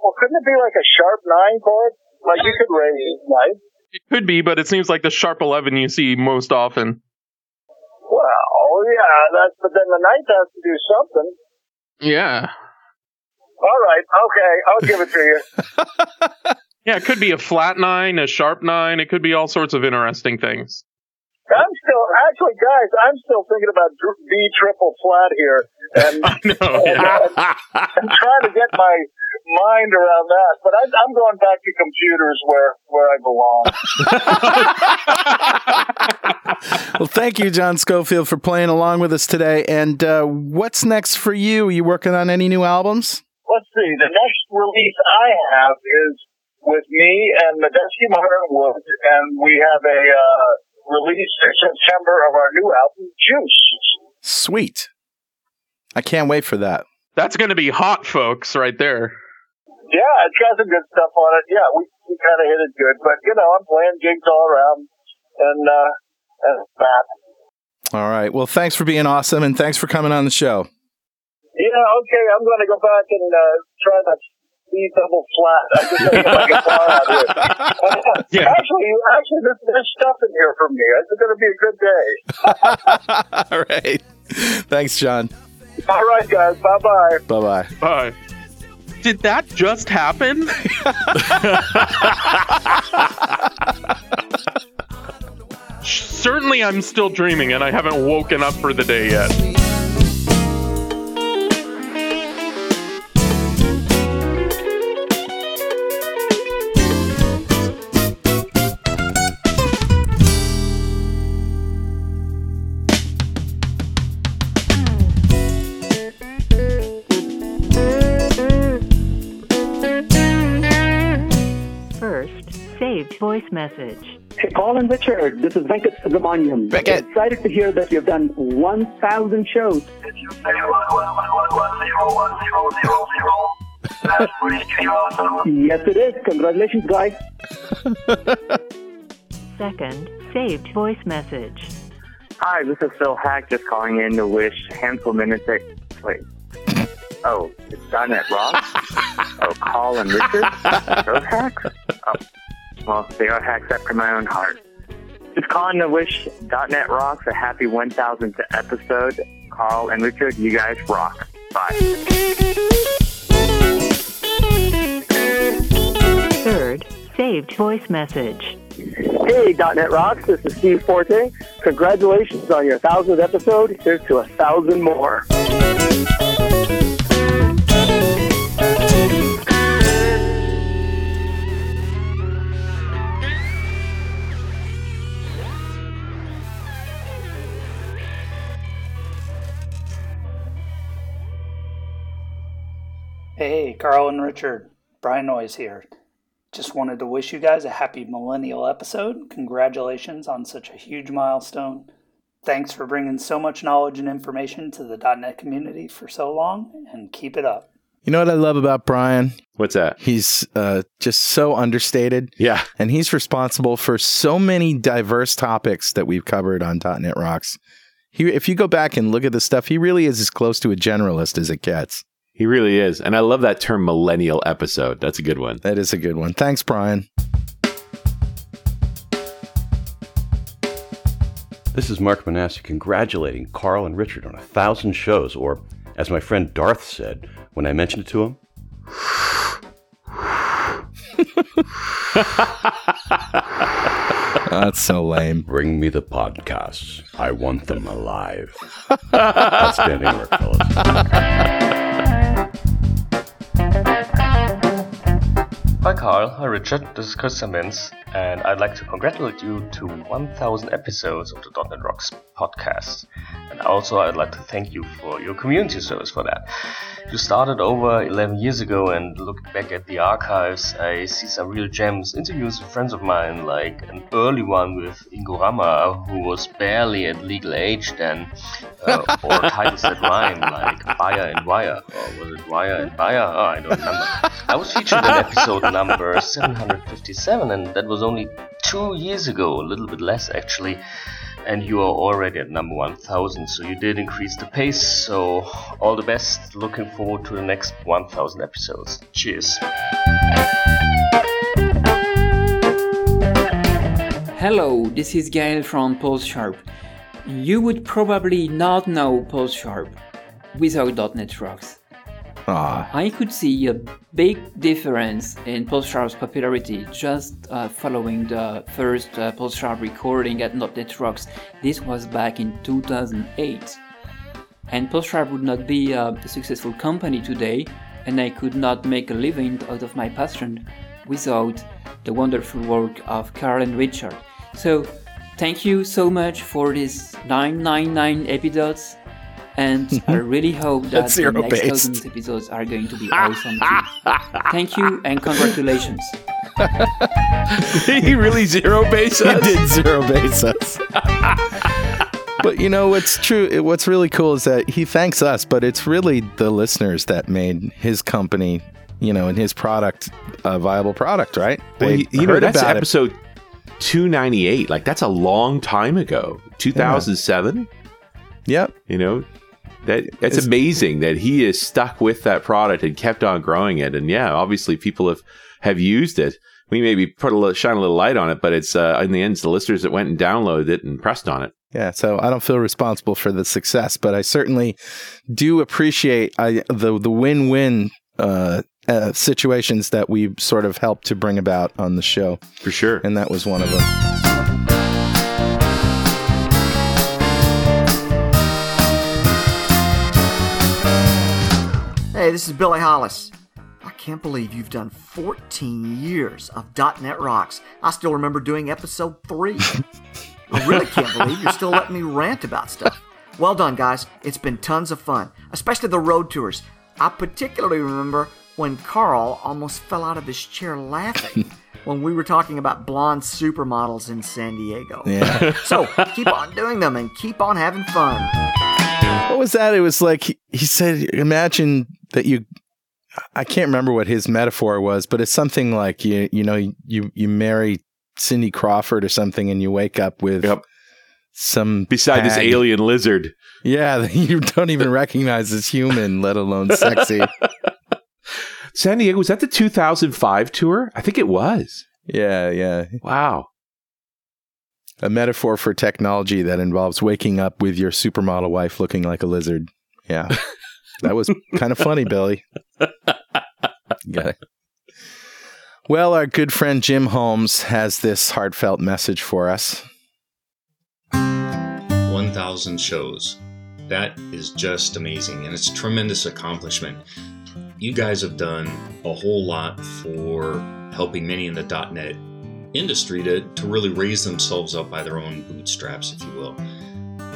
S9: well, couldn't it be like a sharp nine chord? Like you could raise ninth.
S8: It could be, but it seems like the sharp 11 you see most often.
S9: Well, yeah, that's but then the ninth has to do something.
S8: Yeah.
S9: All right, okay, I'll give it to you. [LAUGHS]
S8: Yeah, it could be a flat nine, a sharp nine. It could be all sorts of interesting things.
S9: I'm still actually, guys. I'm still thinking about dr- B triple flat here, and [LAUGHS]
S8: I know. Yeah.
S9: I'm trying to get my mind around that. But I, I'm going back to computers where where I belong. [LAUGHS]
S1: well, thank you, John Scofield, for playing along with us today. And uh, what's next for you? Are you working on any new albums?
S9: Let's see. The next release I have is with me and Medeski Martin Wood, and we have a uh, release in September of our new album, Juice.
S1: Sweet. I can't wait for that.
S8: That's going to be hot, folks, right there.
S9: Yeah, it's got some good stuff on it. Yeah, we, we kind of hit it good, but you know, I'm playing gigs all around, and uh, that's that.
S1: All right. Well, thanks for being awesome, and thanks for coming on the show.
S9: Yeah, okay, I'm going to go back and uh, try that B double flat. I just gotta get my guitar out here. [LAUGHS]
S8: Yeah.
S9: Actually, actually, there's, there's stuff in here for me. It's going to be a good day. [LAUGHS]
S1: All right. Thanks, John.
S9: All right, guys. Bye bye.
S1: Bye bye.
S8: Bye. Did that just happen? [LAUGHS] Certainly, I'm still dreaming and I haven't woken up for the day yet.
S10: Message.
S11: Hey, Paul and Richard, this is Venkat Subramaniam.
S1: Venkat.
S11: Excited to hear that you've done 1,000 shows. [LAUGHS] yes, it is. Congratulations, guys. [LAUGHS]
S10: Second saved voice message.
S12: Hi, this is Phil Haack just calling in to wish Hanselminutes at. Wait. Oh, it's .NET Rock? [LAUGHS] oh, Carl and Richard? Those hacks? Oh, well, they are hacks after my own heart. Just calling to wish .NET Rocks a happy 1000th episode. Carl and Richard, you guys rock. Bye.
S10: Third saved voice message.
S11: Hey, .NET Rocks, this is Steve Forte. Congratulations on your 1,000th episode. Here's to a 1,000 more.
S13: Hey, Carl and Richard. Brian Noyes here. Just wanted to wish you guys a happy millennial episode. Congratulations on such a huge milestone. Thanks for bringing so much knowledge and information to the .NET community for so long, and keep it up.
S1: You know what I love about Brian?
S2: What's that?
S1: He's uh, just so understated.
S2: Yeah.
S1: And he's responsible for so many diverse topics that we've covered on .NET Rocks. He, if you go back and look at the stuff, he really is as close to a generalist as it gets.
S2: He really is. And I love that term millennial episode. That's a good one.
S1: That is a good one. Thanks, Brian.
S14: This is Mark Minasi congratulating Carl and Richard on a thousand shows, or as my friend Darth said when I mentioned it to him, [LAUGHS]
S1: That's so lame.
S14: Bring me the podcasts. I want them alive. [LAUGHS] Outstanding work, fellas.
S15: Hi Carl, hi Richard, this is Chris Mintz, and I'd like to congratulate you to 1000 episodes of the .NET Rocks podcast. And also I'd like to thank you for your community service for that. You started over 11 years ago and looking back at the archives, I see some real gems, interviews with friends of mine, like an early one with Ingo Rammer, who was barely at legal age then, uh, [LAUGHS] or titles that rhyme, like Baier and Weyer, or was it Weyer and Baier? Oh, I don't remember. I was featured in episode number 757, and that was only two years ago, a little bit less actually. And you are already at number 1000, so you did increase the pace. So, all the best. Looking forward to the next 1000 episodes. Cheers.
S16: Hello, this is Gael from PostSharp. You would probably not know PostSharp without .NET Rocks.
S1: Ah.
S16: I could see a big difference in PostSharp's popularity just uh, following the first uh, PostSharp recording at .NET Rocks. This was back in 2008. And PostSharp would not be a successful company today, and I could not make a living out of my passion without the wonderful work of Carl and Richard. So, thank you so much for these 999 episodes. And [LAUGHS] I really hope that the next
S1: based.
S16: thousand episodes are going to be awesome too. [LAUGHS] Thank you and congratulations. [LAUGHS]
S2: he really zero base
S1: He did zero base us. but you know what's true? What's really cool is that he thanks us, but it's really the listeners that made his company, you know, and his product a viable product, right?
S2: Well,
S1: They
S2: you, you know,
S1: heard
S2: that's
S1: about it.
S2: episode 298. Like, that's a long time ago. 2007?
S1: Yep.
S2: You know, that that's
S1: It's-
S2: amazing that he is stuck with that product and kept on growing it. And yeah, obviously people have, have used it. We maybe put a little, shine a little light on it, but it's uh, in the end, it's the listeners that went and downloaded it and pressed on it.
S1: Yeah, so I don't feel responsible for the success, but I certainly do appreciate I, the the win win uh, uh, situations that we sort of helped to bring about on the show.
S2: For sure,
S1: and that was one of them.
S17: Hey, this is Billy Hollis. I can't believe you've done 14 years of .NET Rocks. I still remember doing episode 3. I really can't believe you're still letting me rant about stuff. Well done, guys. It's been tons of fun, especially the road tours. I particularly remember when Carl almost fell out of his chair laughing. [LAUGHS] when we were talking about blonde supermodels in San Diego.
S1: Yeah.
S17: so keep on doing them and keep on having fun.
S1: What was that? It was like he, he said, imagine that you. I can't remember what his metaphor was, but it's something like you you know you you marry Cindy Crawford or something, and you wake up with yep. some
S2: Beside this alien lizard.
S1: Yeah, [LAUGHS] you don't even recognize as human, let alone sexy. [LAUGHS]
S2: San Diego, was that the 2005 tour? I think it was.
S1: Yeah, yeah.
S2: Wow.
S1: A metaphor for technology that involves waking up with your supermodel wife looking like a lizard. Yeah. [LAUGHS] that was kind of funny, Billy. Got it. Well, our good friend Jim Holmes has this heartfelt message for us.
S18: 1,000 shows. That is just amazing, and it's a tremendous accomplishment. You guys have done a whole lot for helping many in the .NET industry to, to really raise themselves up by their own bootstraps, if you will.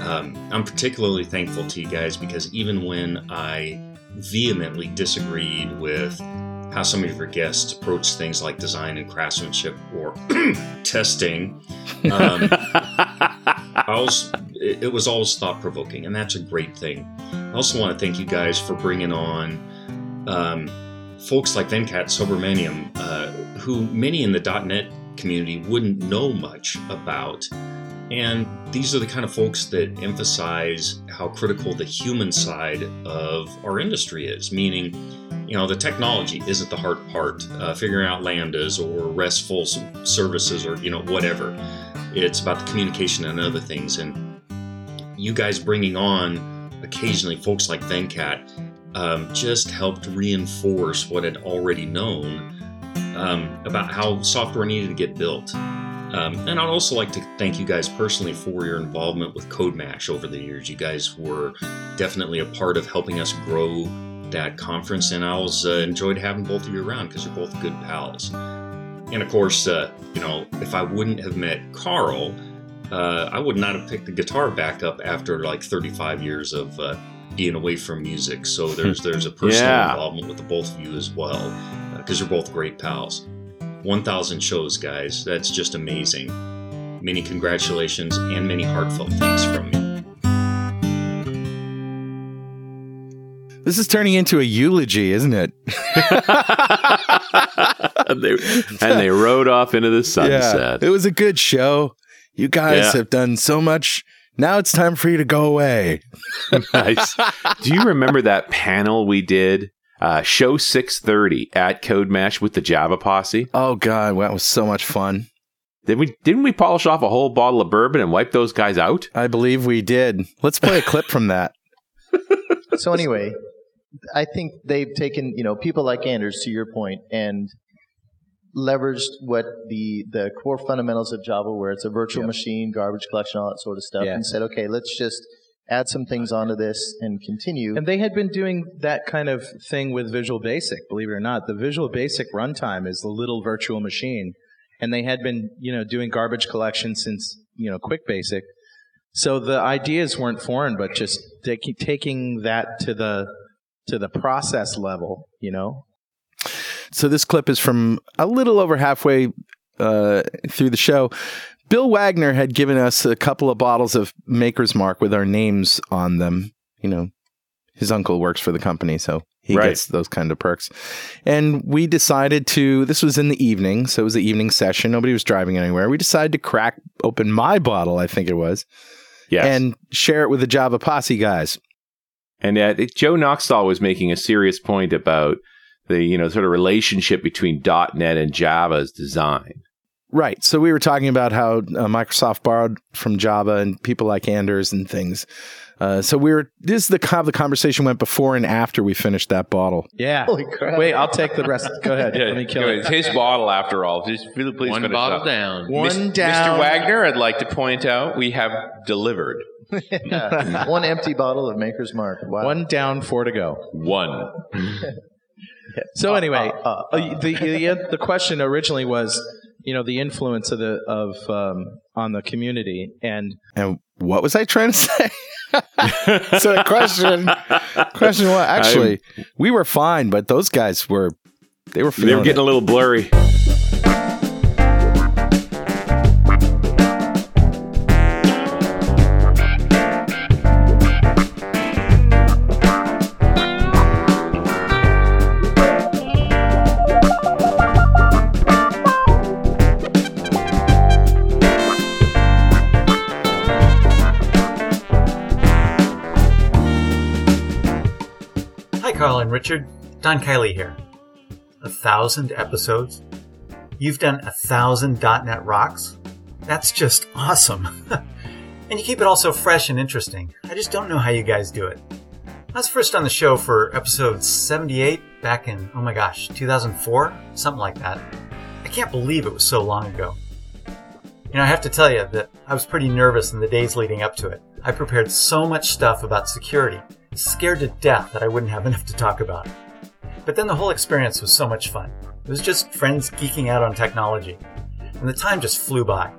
S18: Um, I'm particularly thankful to you guys because even when I vehemently disagreed with how some of your guests approach things like design and craftsmanship or [CLEARS THROAT] testing, um, [LAUGHS] I always, it, it was always thought provoking, and that's a great thing. I also want to thank you guys for bringing on um, folks like Venkat Subramaniam, uh, who many in the .NET community wouldn't know much about. And these are the kind of folks that emphasize how critical the human side of our industry is, meaning, you know, the technology isn't the hard part, uh, figuring out lambdas or RESTful services or, you know, whatever. It's about the communication and other things. And you guys bringing on occasionally folks like Venkat um, just helped reinforce what had already known um, about how software needed to get built. Um, and I'd also like to thank you guys personally for your involvement with CodeMash over the years. You guys were definitely a part of helping us grow that conference, and I always uh, enjoyed having both of you around because you're both good pals. And of course, uh, you know, if I wouldn't have met Carl, uh, I would not have picked the guitar back up after like 35 years of uh, being away from music. So [LAUGHS] there's there's a personal
S2: Yeah.
S18: involvement with the both of you as well, uh, because you're both great pals. 1,000 shows, guys. That's just amazing. Many congratulations and many heartfelt thanks from me.
S1: This is turning into a eulogy, isn't it? [LAUGHS] [LAUGHS]
S2: and, they, and they rode off into the sunset.
S1: it was a good show. You guys
S2: Yeah.
S1: have done so much. Now it's time for you to go away. [LAUGHS]
S2: nice. Do you remember that panel we did? Uh, show 630 at Code CodeMash with the Java posse.
S1: Oh god, that was so much fun.
S2: Did we didn't we polish off a whole bottle of bourbon and wipe those guys out?
S1: I believe we did. Let's play a clip from that. [LAUGHS]
S19: so anyway, I think they've taken you know people like Anders to your point and leveraged what the the core fundamentals of Java, where it's a virtual machine, garbage collection, all that sort of stuff,
S20: Yeah.
S19: and said, okay, let's just add some things onto this and continue.
S20: And they had been doing that kind of thing with Visual Basic, believe it or not. The Visual Basic runtime is the little virtual machine. And they had been, you know, doing garbage collection since, you know, Quick Basic. So the ideas weren't foreign, but just taking that to the to the process level, you know.
S1: So this clip is from a little over halfway uh, through the show. Bill Wagner had given us a couple of bottles of Maker's Mark with our names on them. You know, his uncle works for the company, so he
S2: Right.
S1: gets those kind of perks. And we decided to. This was in the evening, so it was the evening session. Nobody was driving anywhere. We decided to crack open my bottle. I think it was.
S2: Yes.
S1: And share it with the Java Posse guys.
S2: And uh, Joe Nuxoll was making a serious point about the you know sort of relationship between .NET and Java's design.
S1: Right. So we were talking about how uh, Microsoft borrowed from Java and people like Anders and things. Uh, so we were. This is the how the conversation went before and after we finished that bottle.
S20: Yeah.
S19: Holy crap.
S20: Wait, I'll take the rest. Go ahead.
S21: Yeah,
S20: Let me kill
S21: go
S20: it.
S21: It's his bottle after all. Just really please
S22: One
S21: finish
S22: bottle
S21: up.
S22: down.
S19: One
S21: Mis-
S19: down.
S21: Mr. Wagner, I'd like to point out we have delivered [LAUGHS]
S19: Yeah. One empty bottle of Maker's Mark. Wow.
S20: One down, four to go.
S21: one. [LAUGHS]
S20: So anyway, uh, the the the question originally was, you know, the influence of the of um, on the community, and
S1: And what was I trying to say? [LAUGHS] so the question, question what? Actually, we were fine, but those guys were. They were.
S2: They were getting
S1: it.
S2: a little blurry.
S23: Richard. Don Kiely here. A thousand episodes? You've done a thousand .NET Rocks? That's just awesome. [LAUGHS] and you keep it all so fresh and interesting. I just don't know how you guys do it. I was first on the show for episode 78 back in, oh my gosh, 2004? Something like that. I can't believe it was so long ago. You know, I have to tell you that I was pretty nervous in the days leading up to it. I prepared so much stuff about security, scared to death that I wouldn't have [LAUGHS] enough to talk about. But then the whole experience was so much fun. It was just friends geeking out on technology, and the time just flew by.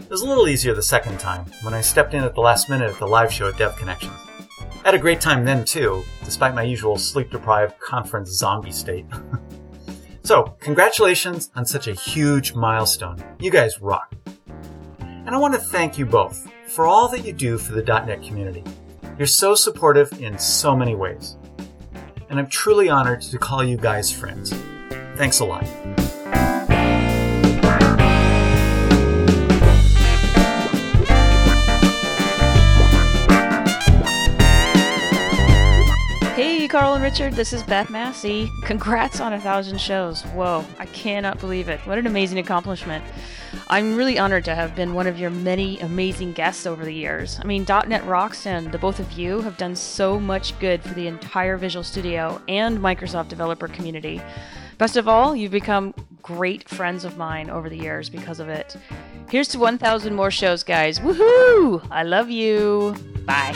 S23: It was a little easier the second time when I stepped in at the last minute at the live show at DevConnections. I had a great time then too, despite my usual sleep deprived conference zombie state. [LAUGHS] so, congratulations on such a huge milestone. You guys rock. And I want to thank you both for all that you do for the .NET community. You're so supportive in so many ways. And I'm truly honored to call you guys friends. Thanks a lot.
S22: Hey, Carl and Richard, this is Beth Massi. Congrats on a thousand shows. Whoa, I cannot believe it. What an amazing accomplishment. I'm really honored to have been one of your many amazing guests over the years. I mean, .NET Rocks and the both of you have done so much good for the entire Visual Studio and Microsoft developer community. Best of all, you've become great friends of mine over the years because of it. Here's to 1,000 more shows, guys. Woohoo! I love you. Bye.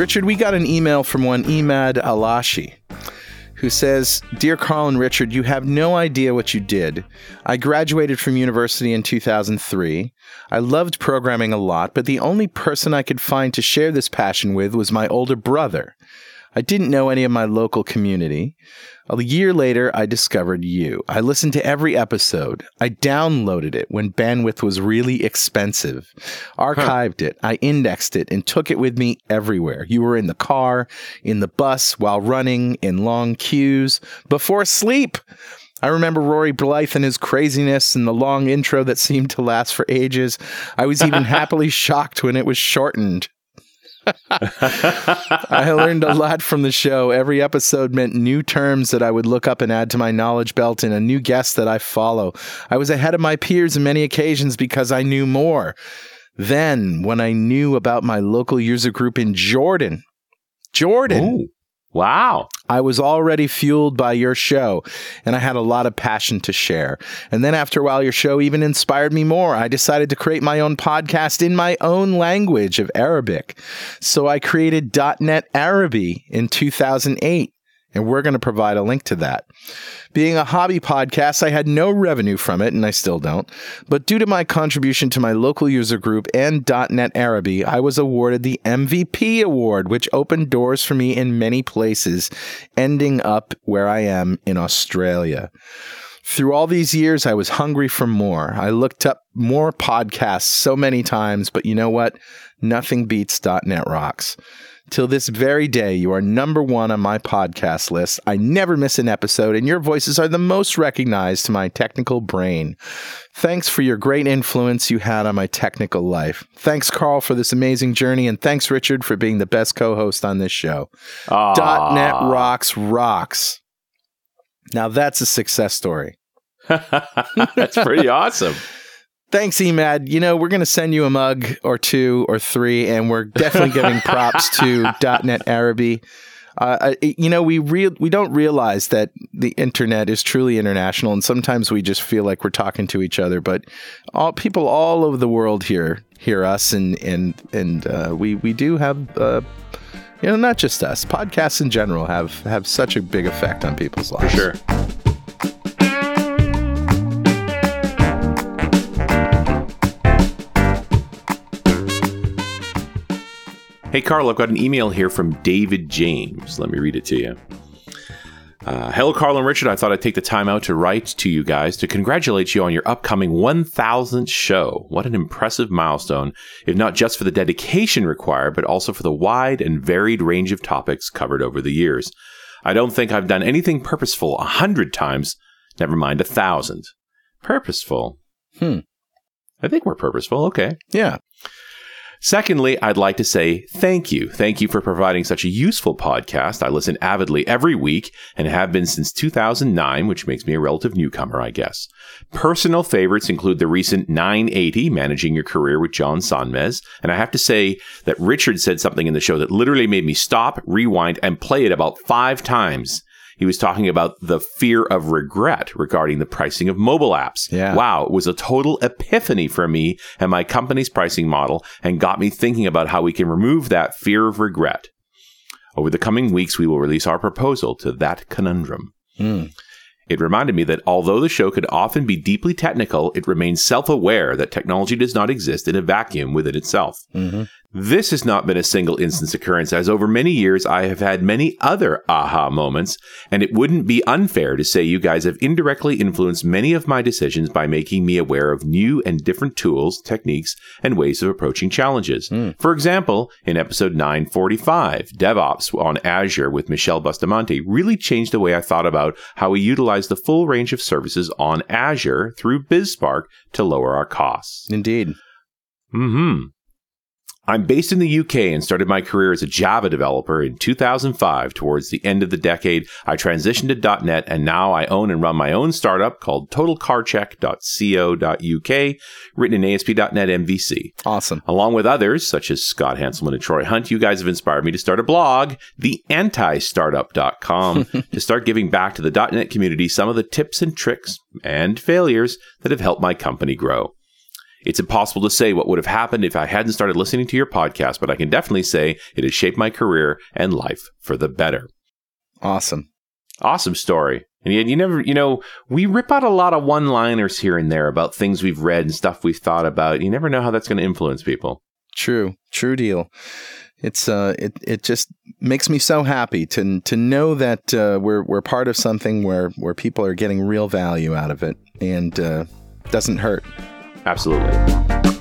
S1: Richard, we got an email from one Emad Alashi who says, Dear Carl and Richard, you have no idea what you did. I graduated from university in 2003. I loved programming a lot, but the only person I could find to share this passion with was my older brother. I didn't know any of my local community. A year later, I discovered you. I listened to every episode. I downloaded it when bandwidth was really expensive, archived it, I indexed it, and took it with me everywhere. You were in the car, in the bus, while running, in long queues, before sleep. I remember Rory Blythe and his craziness and the long intro that seemed to last for ages. I was even [LAUGHS] happily shocked when it was shortened. I learned a lot from the show. Every episode meant new terms that I would look up and add to my knowledge belt and a new guest that I follow. I was ahead of my peers in many occasions because I knew more. Then, when I knew about my local user group in Jordan, Jordan.
S2: Wow.
S1: I was already fueled by your show and I had a lot of passion to share. And then after a while, your show even inspired me more. I decided to create my own podcast in my own language of Arabic. So I created .NET Araby in 2008 and we're going to provide a link to that. Being a hobby podcast, I had no revenue from it, and I still don't. But due to my contribution to my local user group and .NET Araby, I was awarded the MVP award, which opened doors for me in many places, ending up where I am in Australia. Through all these years, I was hungry for more. I looked up more podcasts so many times, but you know what? Nothing beats .NET Rocks. Till this very day, you are number one on my podcast list. I never miss an episode, and your voices are the most recognized to my technical brain. Thanks for your great influence you had on my technical life. Thanks, Carl, for this amazing journey, and thanks, Richard, for being the best co host on this show.
S2: Aw.
S1: .NET Rocks rocks. Now that's a success story. [LAUGHS]
S2: That's pretty awesome.
S1: Thanks, Emad. You know, we're going to send you a mug or two or three, and we're definitely giving [LAUGHS] props to .NET Araby. Uh, you know, we real we don't realize that the internet is truly international, and sometimes we just feel like we're talking to each other. But all people all over the world hear hear us, and and and uh, we we do have. Uh, you know, not just us. Podcasts in general have have such a big effect on people's lives.
S2: For sure. Hey, Carl, I've got an email here from David James. Let me read it to you. Uh, Hello, Carl and Richard. I thought I'd take the time out to write to you guys to congratulate you on your upcoming 1000th show. What an impressive milestone, if not just for the dedication required, but also for the wide and varied range of topics covered over the years. I don't think I've done anything purposeful a hundred times, never mind a thousand. Purposeful.
S1: Hmm.
S2: I think we're purposeful. Okay.
S1: Yeah.
S2: Secondly, I'd like to say thank you. Thank you for providing such a useful podcast. I listen avidly every week and have been since 2009, which makes me a relative newcomer, I guess. Personal favorites include the recent 980, Managing Your Career with John Sonmez. And I have to say that Richard said something in the show that literally made me stop, rewind, and play it about five times. He was talking about the fear of regret regarding the pricing of mobile apps.
S1: Yeah.
S2: Wow, it was a total epiphany for me and my company's pricing model and got me thinking about how we can remove that fear of regret. Over the coming weeks, we will release our proposal to that conundrum.
S1: Hmm.
S2: It reminded me that although the show could often be deeply technical, it remains self aware that technology does not exist in a vacuum within itself.
S1: Mm-hmm.
S2: This has not been a single instance occurrence, as over many years I have had many other aha moments, and it wouldn't be unfair to say you guys have indirectly influenced many of my decisions by making me aware of new and different tools, techniques, and ways of approaching challenges. For example, in episode 945, DevOps on Azure with Michele Bustamante really changed the way I thought about how we utilize the full range of services on Azure through BizSpark to lower our costs.
S1: Indeed.
S2: Hmm. I'm based in the UK and started my career as a Java developer in 2005. Towards the end of the decade, I transitioned to .NET and now I own and run my own startup called totalcarcheck.co.uk, written in ASP.NET MVC.
S1: Awesome.
S2: Along with others, such as Scott Hanselman and Troy Hunt, you guys have inspired me to start a blog, theantistartup.com, [LAUGHS] to start giving back to the .NET community some of the tips and tricks and failures that have helped my company grow. It's impossible to say what would have happened if I hadn't started listening to your podcast, but I can definitely say it has shaped my career and life for the better.
S1: Awesome.
S2: Awesome story. And yet you never, you know, we rip out a lot of one liners here and there about things we've read and stuff we've thought about. You never know how that's going to influence people.
S1: True. True deal. It's uh, it it just makes me so happy to to know that uh, we're we're part of something where where people are getting real value out of it and uh, doesn't hurt.
S2: Absolutely.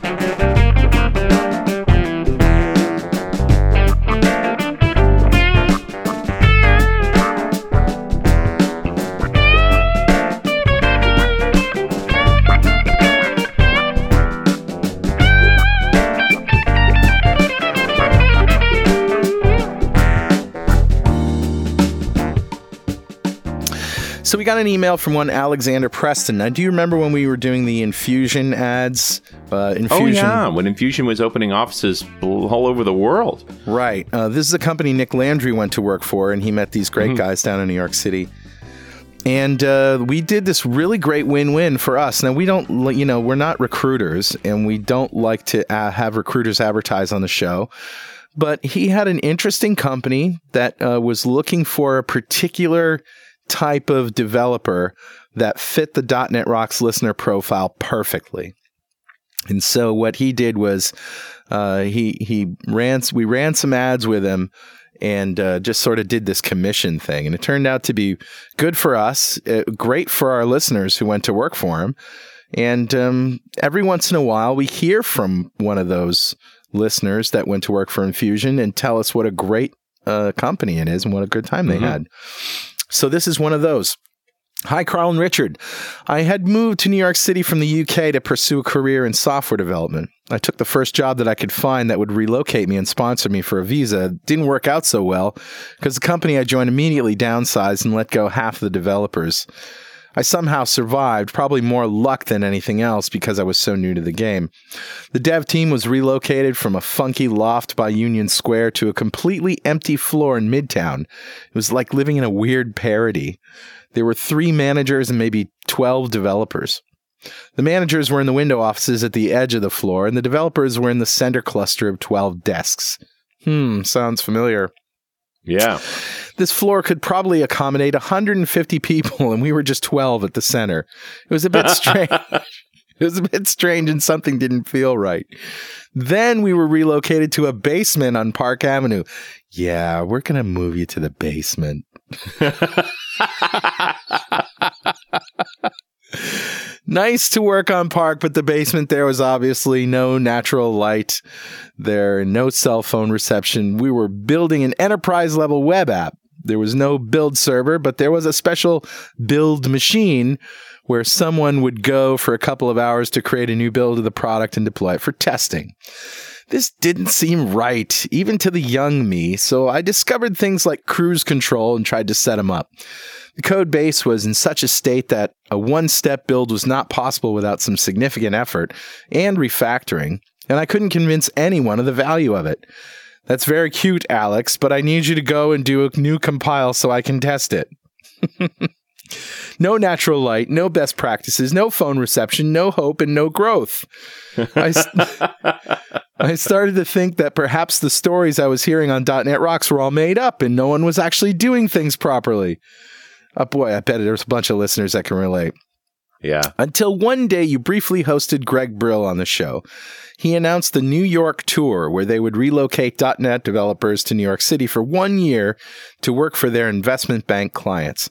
S1: So we got an email from one Alexander Preston. Now, do you remember when we were doing the infusion ads? Uh, infusion.
S2: Oh yeah, when Infusion was opening offices all over the world.
S1: Right. Uh, this is a company Nick Landry went to work for, and he met these great
S2: Mhm.
S1: guys down in New York City. And uh, we did this really great win-win for us. Now we don't, you know, we're not recruiters, and we don't like to uh, have recruiters advertise on the show. But he had an interesting company that uh, was looking for a particular type of developer that fit the .NET Rocks listener profile perfectly. And so what he did was uh, he he ran we ran some ads with him and uh, just sort of did this commission thing, and it turned out to be good for us, uh, great for our listeners who went to work for him. And um, every once in a while, we hear from one of those listeners that went to work for Infusion and tell us what a great uh, company it is and what a good time they
S2: Mhm.
S1: had. So this is one of those. Hi, Carl and Richard. I had moved to New York City from the UK to pursue a career in software development. I took the first job that I could find that would relocate me and sponsor me for a visa. It didn't work out so well because the company I joined immediately downsized and let go half of the developers. I somehow survived, probably more luck than anything else because I was so new to the game. The dev team was relocated from a funky loft by Union Square to a completely empty floor in Midtown. It was like living in a weird parody. There were three managers and maybe 12 developers. The managers were in the window offices at the edge of the floor, and the developers were in the center cluster of 12 desks. Hmm, sounds familiar.
S2: Yeah.
S1: This floor could probably accommodate 150 people, and we were just 12 at the center. It was a bit [LAUGHS] strange. It was a bit strange, and something didn't feel right. Then we were relocated to a basement on Park Avenue. Yeah, we're going to move you to the basement. [LAUGHS] nice to work on Park, but the basement there was obviously no natural light there, no cell phone reception. We were building an enterprise level web app. There was no build server, but there was a special build machine where someone would go for a couple of hours to create a new build of the product and deploy it for testing. This didn't seem right, even to the young me, so I discovered things like cruise control and tried to set them up. The code base was in such a state that a one step build was not possible without some significant effort and refactoring, and I couldn't convince anyone of the value of it. That's very cute, Alex, but I need you to go and do a new compile so I can test it. [LAUGHS] no natural light, no best practices, no phone reception, no hope, and no growth. I, [LAUGHS] I started to think that perhaps the stories I was hearing on .NET Rocks were all made up and no one was actually doing things properly. Oh boy, I bet there's a bunch of listeners that can relate.
S2: Yeah.
S1: Until one day you briefly hosted Greg Brill on the show. He announced the New York tour where they would relocate .NET developers to New York City for one year to work for their investment bank clients.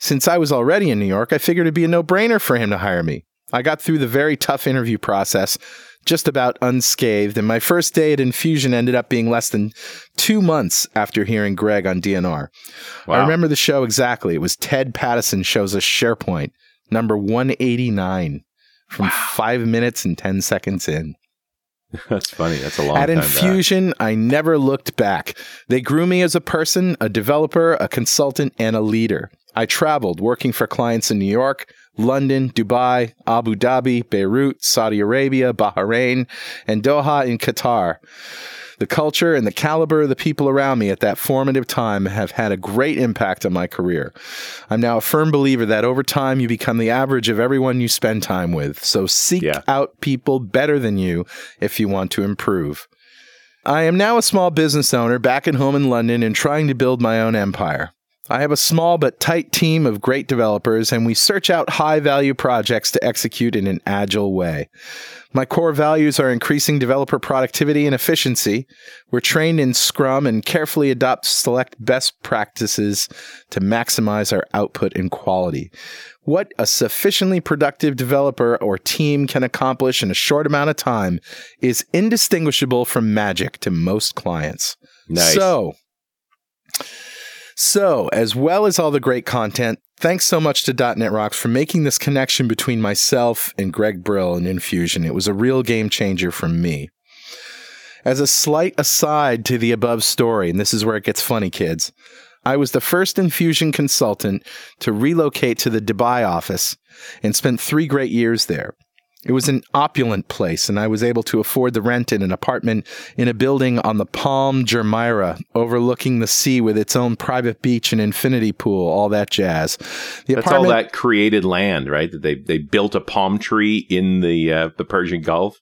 S1: Since I was already in New York, I figured it'd be a no-brainer for him to hire me. I got through the very tough interview process just about unscathed, and my first day at Infusion ended up being less than two months after hearing Greg on DNR.
S2: Wow.
S1: I remember the show exactly. It was Ted Pattison shows us SharePoint, number 189, from five minutes and 10 seconds in. [LAUGHS]
S2: That's funny. That's a long
S1: At
S2: time back.
S1: Infusion, I never looked back. They grew me as a person, a developer, a consultant, and a leader. I traveled working for clients in New York, London, Dubai, Abu Dhabi, Beirut, Saudi Arabia, Bahrain, and Doha in Qatar. The culture and the caliber of the people around me at that formative time have had a great impact on my career. I'm now a firm believer that over time you become the average of everyone you spend time with. So seek out people better than you if you want to improve. I am now a small business owner back at home in London and trying to build my own empire. I have a small but tight team of great developers, and we search out high value projects to execute in an agile way. My core values are increasing developer productivity and efficiency. We're trained in Scrum and carefully adopt select best practices to maximize our output and quality. What a sufficiently productive developer or team can accomplish in a short amount of time is indistinguishable from magic to most clients.
S2: Nice.
S1: So, so, as well as all the great content, thanks so much to .NET Rocks for making this connection between myself and Greg Brill and Infusion. It was a real game changer for me. As a slight aside to the above story, and this is where it gets funny, kids, I was the first Infusion consultant to relocate to the Dubai office and spent three great years there. It was an opulent place, and I was able to afford the rent in an apartment in a building on the Palm Jumeirah, overlooking the sea with its own private beach and infinity pool, all that jazz. The
S2: That's all that created land, right? That they they built a palm tree in the uh, the Persian Gulf.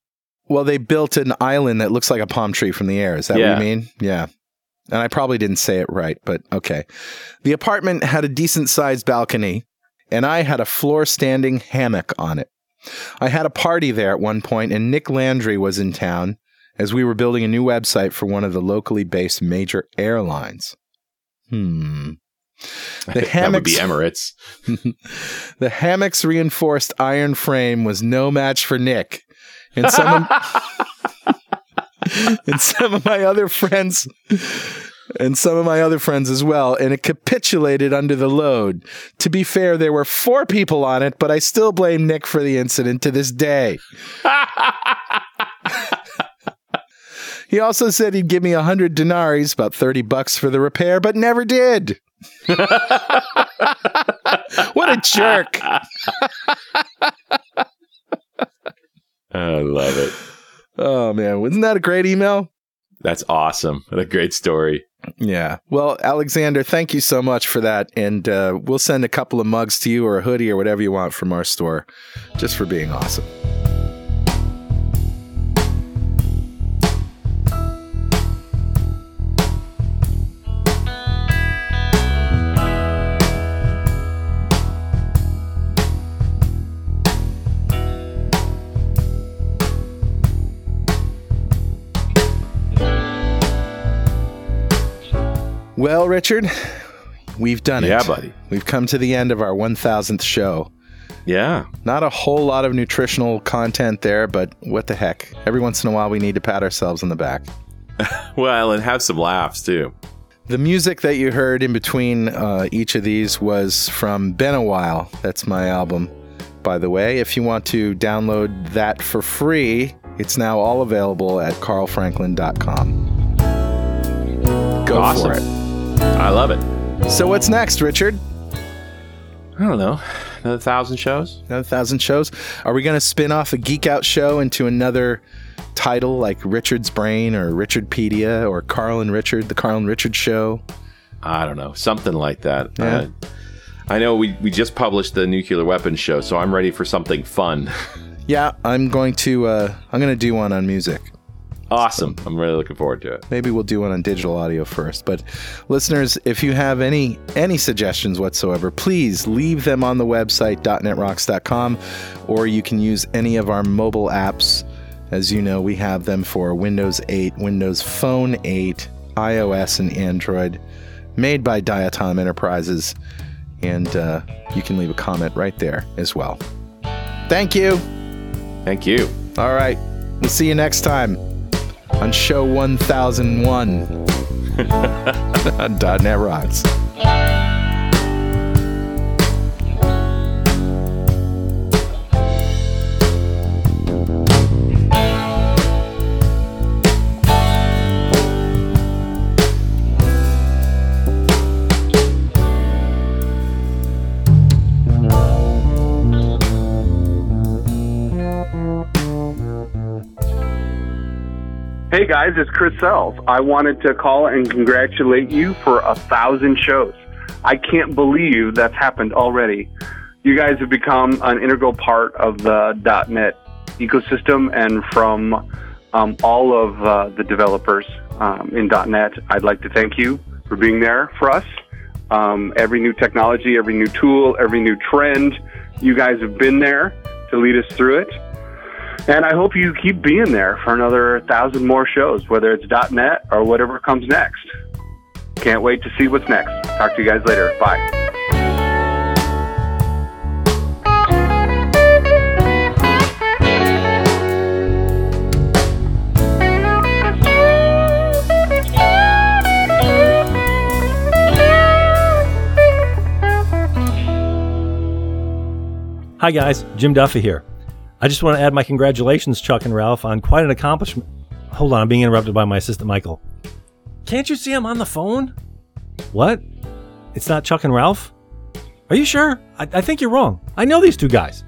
S1: Well, they built an island that looks like a palm tree from the air. Is that
S2: Yeah.
S1: what you mean? Yeah. And I probably didn't say it right, but okay. The apartment had a decent sized balcony, and I had a floor standing hammock on it. I had a party there at one point, and Nick Landry was in town as we were building a new website for one of the locally based major airlines. Hmm. The [LAUGHS]
S2: that would be
S1: hammocks-
S2: Emirates. [LAUGHS]
S1: the hammock's reinforced iron frame was no match for Nick. And some of, [LAUGHS] and some of my other friends and some of my other friends as well, and it capitulated under the load. To be fair, there were four people on it, but I still blame Nick for the incident to this day. [LAUGHS] he also said he'd give me a hundred denaries, about thirty bucks for the repair, but never did. [LAUGHS] what a jerk! [LAUGHS]
S2: I love it.
S1: Oh man, wasn't that a great email?
S2: That's awesome. What a great story.
S1: Yeah. Well, Alexander, thank you so much for that. And uh, we'll send a couple of mugs to you or a hoodie or whatever you want from our store just for being awesome. Well, Richard, we've done it.
S2: Yeah, buddy.
S1: We've come to the end of our 1000th show.
S2: Yeah.
S1: Not a whole lot of nutritional content there, but what the heck? Every once in a while, we need to pat ourselves on the back. [LAUGHS]
S2: Well, and have some laughs too.
S1: The music that you heard in between uh, each of these was from Been a While. That's my album. by the way. If you want to download that for free, it's now all available at carlfranklin.com. Go
S2: Awesome.
S1: for it.
S2: I love it.
S1: So, what's next, Richard?
S2: I don't know. Another thousand shows?
S1: Another thousand shows? Are we going to spin off a Geek Out show into another title like Richard's Brain or Richardpedia or Carl and Richard, the Carl and Richard Show?
S2: I don't know. Something like that.
S1: Yeah.
S2: Uh, I know we, we just published the nuclear weapons show, so I'm ready for something fun. [LAUGHS]
S1: Yeah, I'm going to uh, I'm going to do one on music.
S2: Awesome. I'm really looking forward to it.
S1: Maybe we'll do one on digital audio first. But listeners, if you have any any suggestions whatsoever, please leave them on the website .netrocks.com or you can use any of our mobile apps. As you know, we have them for Windows 8, Windows Phone 8, iOS and Android, made by Diatom Enterprises, and uh, you can leave a comment right there as well. Thank you.
S2: Thank you.
S1: All right. We'll see you next time on show 1001 [LAUGHS] on .NET Rocks.
S24: Hey guys, it's Chris Sells. I wanted to call and congratulate you for a thousand shows. I can't believe that's happened already. You guys have become an integral part of the .NET ecosystem, and from um, all of uh, the developers um, in .NET, I'd like to thank you for being there for us. Um, every new technology, every new tool, every new trend, you guys have been there to lead us through it. And I hope you keep being there for another thousand more shows, whether it's .NET or whatever comes next. Can't wait to see what's next. Talk to you guys later. Bye.
S25: Hi, guys. Jim Duffy here. I just want to add my congratulations, Chuck and Ralph, on quite an accomplishment. Hold on, I'm being interrupted by my assistant, Michael. Can't you see I'm on the phone? What? It's not Chuck and Ralph? Are you sure? I, I think you're wrong. I know these two guys.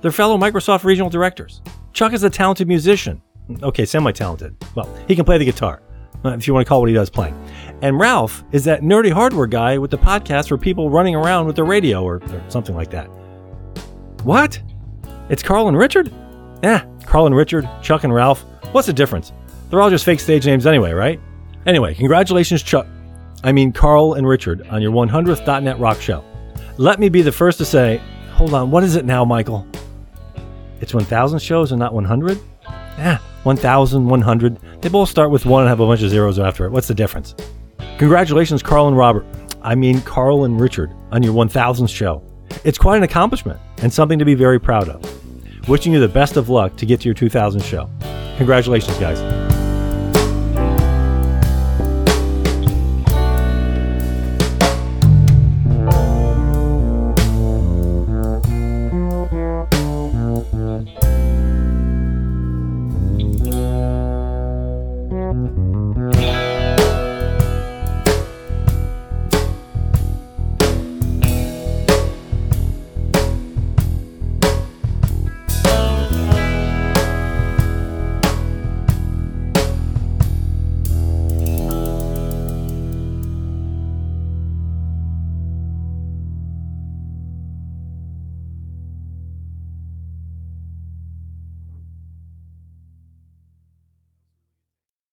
S25: They're fellow Microsoft regional directors. Chuck is a talented musician. Okay, semi talented. Well, he can play the guitar, uh, if you want to call what he does playing. And Ralph is that nerdy hardware guy with the podcast for people running around with the radio or, or something like that. What? It's Carl and Richard? Eh, Carl and Richard, Chuck and Ralph. What's the difference? They're all just fake stage names anyway, right? Anyway, congratulations, Chuck. I mean, Carl and Richard, on your 100th .NET Rock show. Let me be the first to say, hold on, what is it now, Michael? It's 1,000 shows and not 100? Eh, 1,000, 100. They both start with one and have a bunch of zeros after it. What's the difference? Congratulations, Carl and Robert. I mean, Carl and Richard, on your 1,000th show. It's quite an accomplishment and something to be very proud of. Wishing you the best of luck to get to your 2000 show. Congratulations, guys.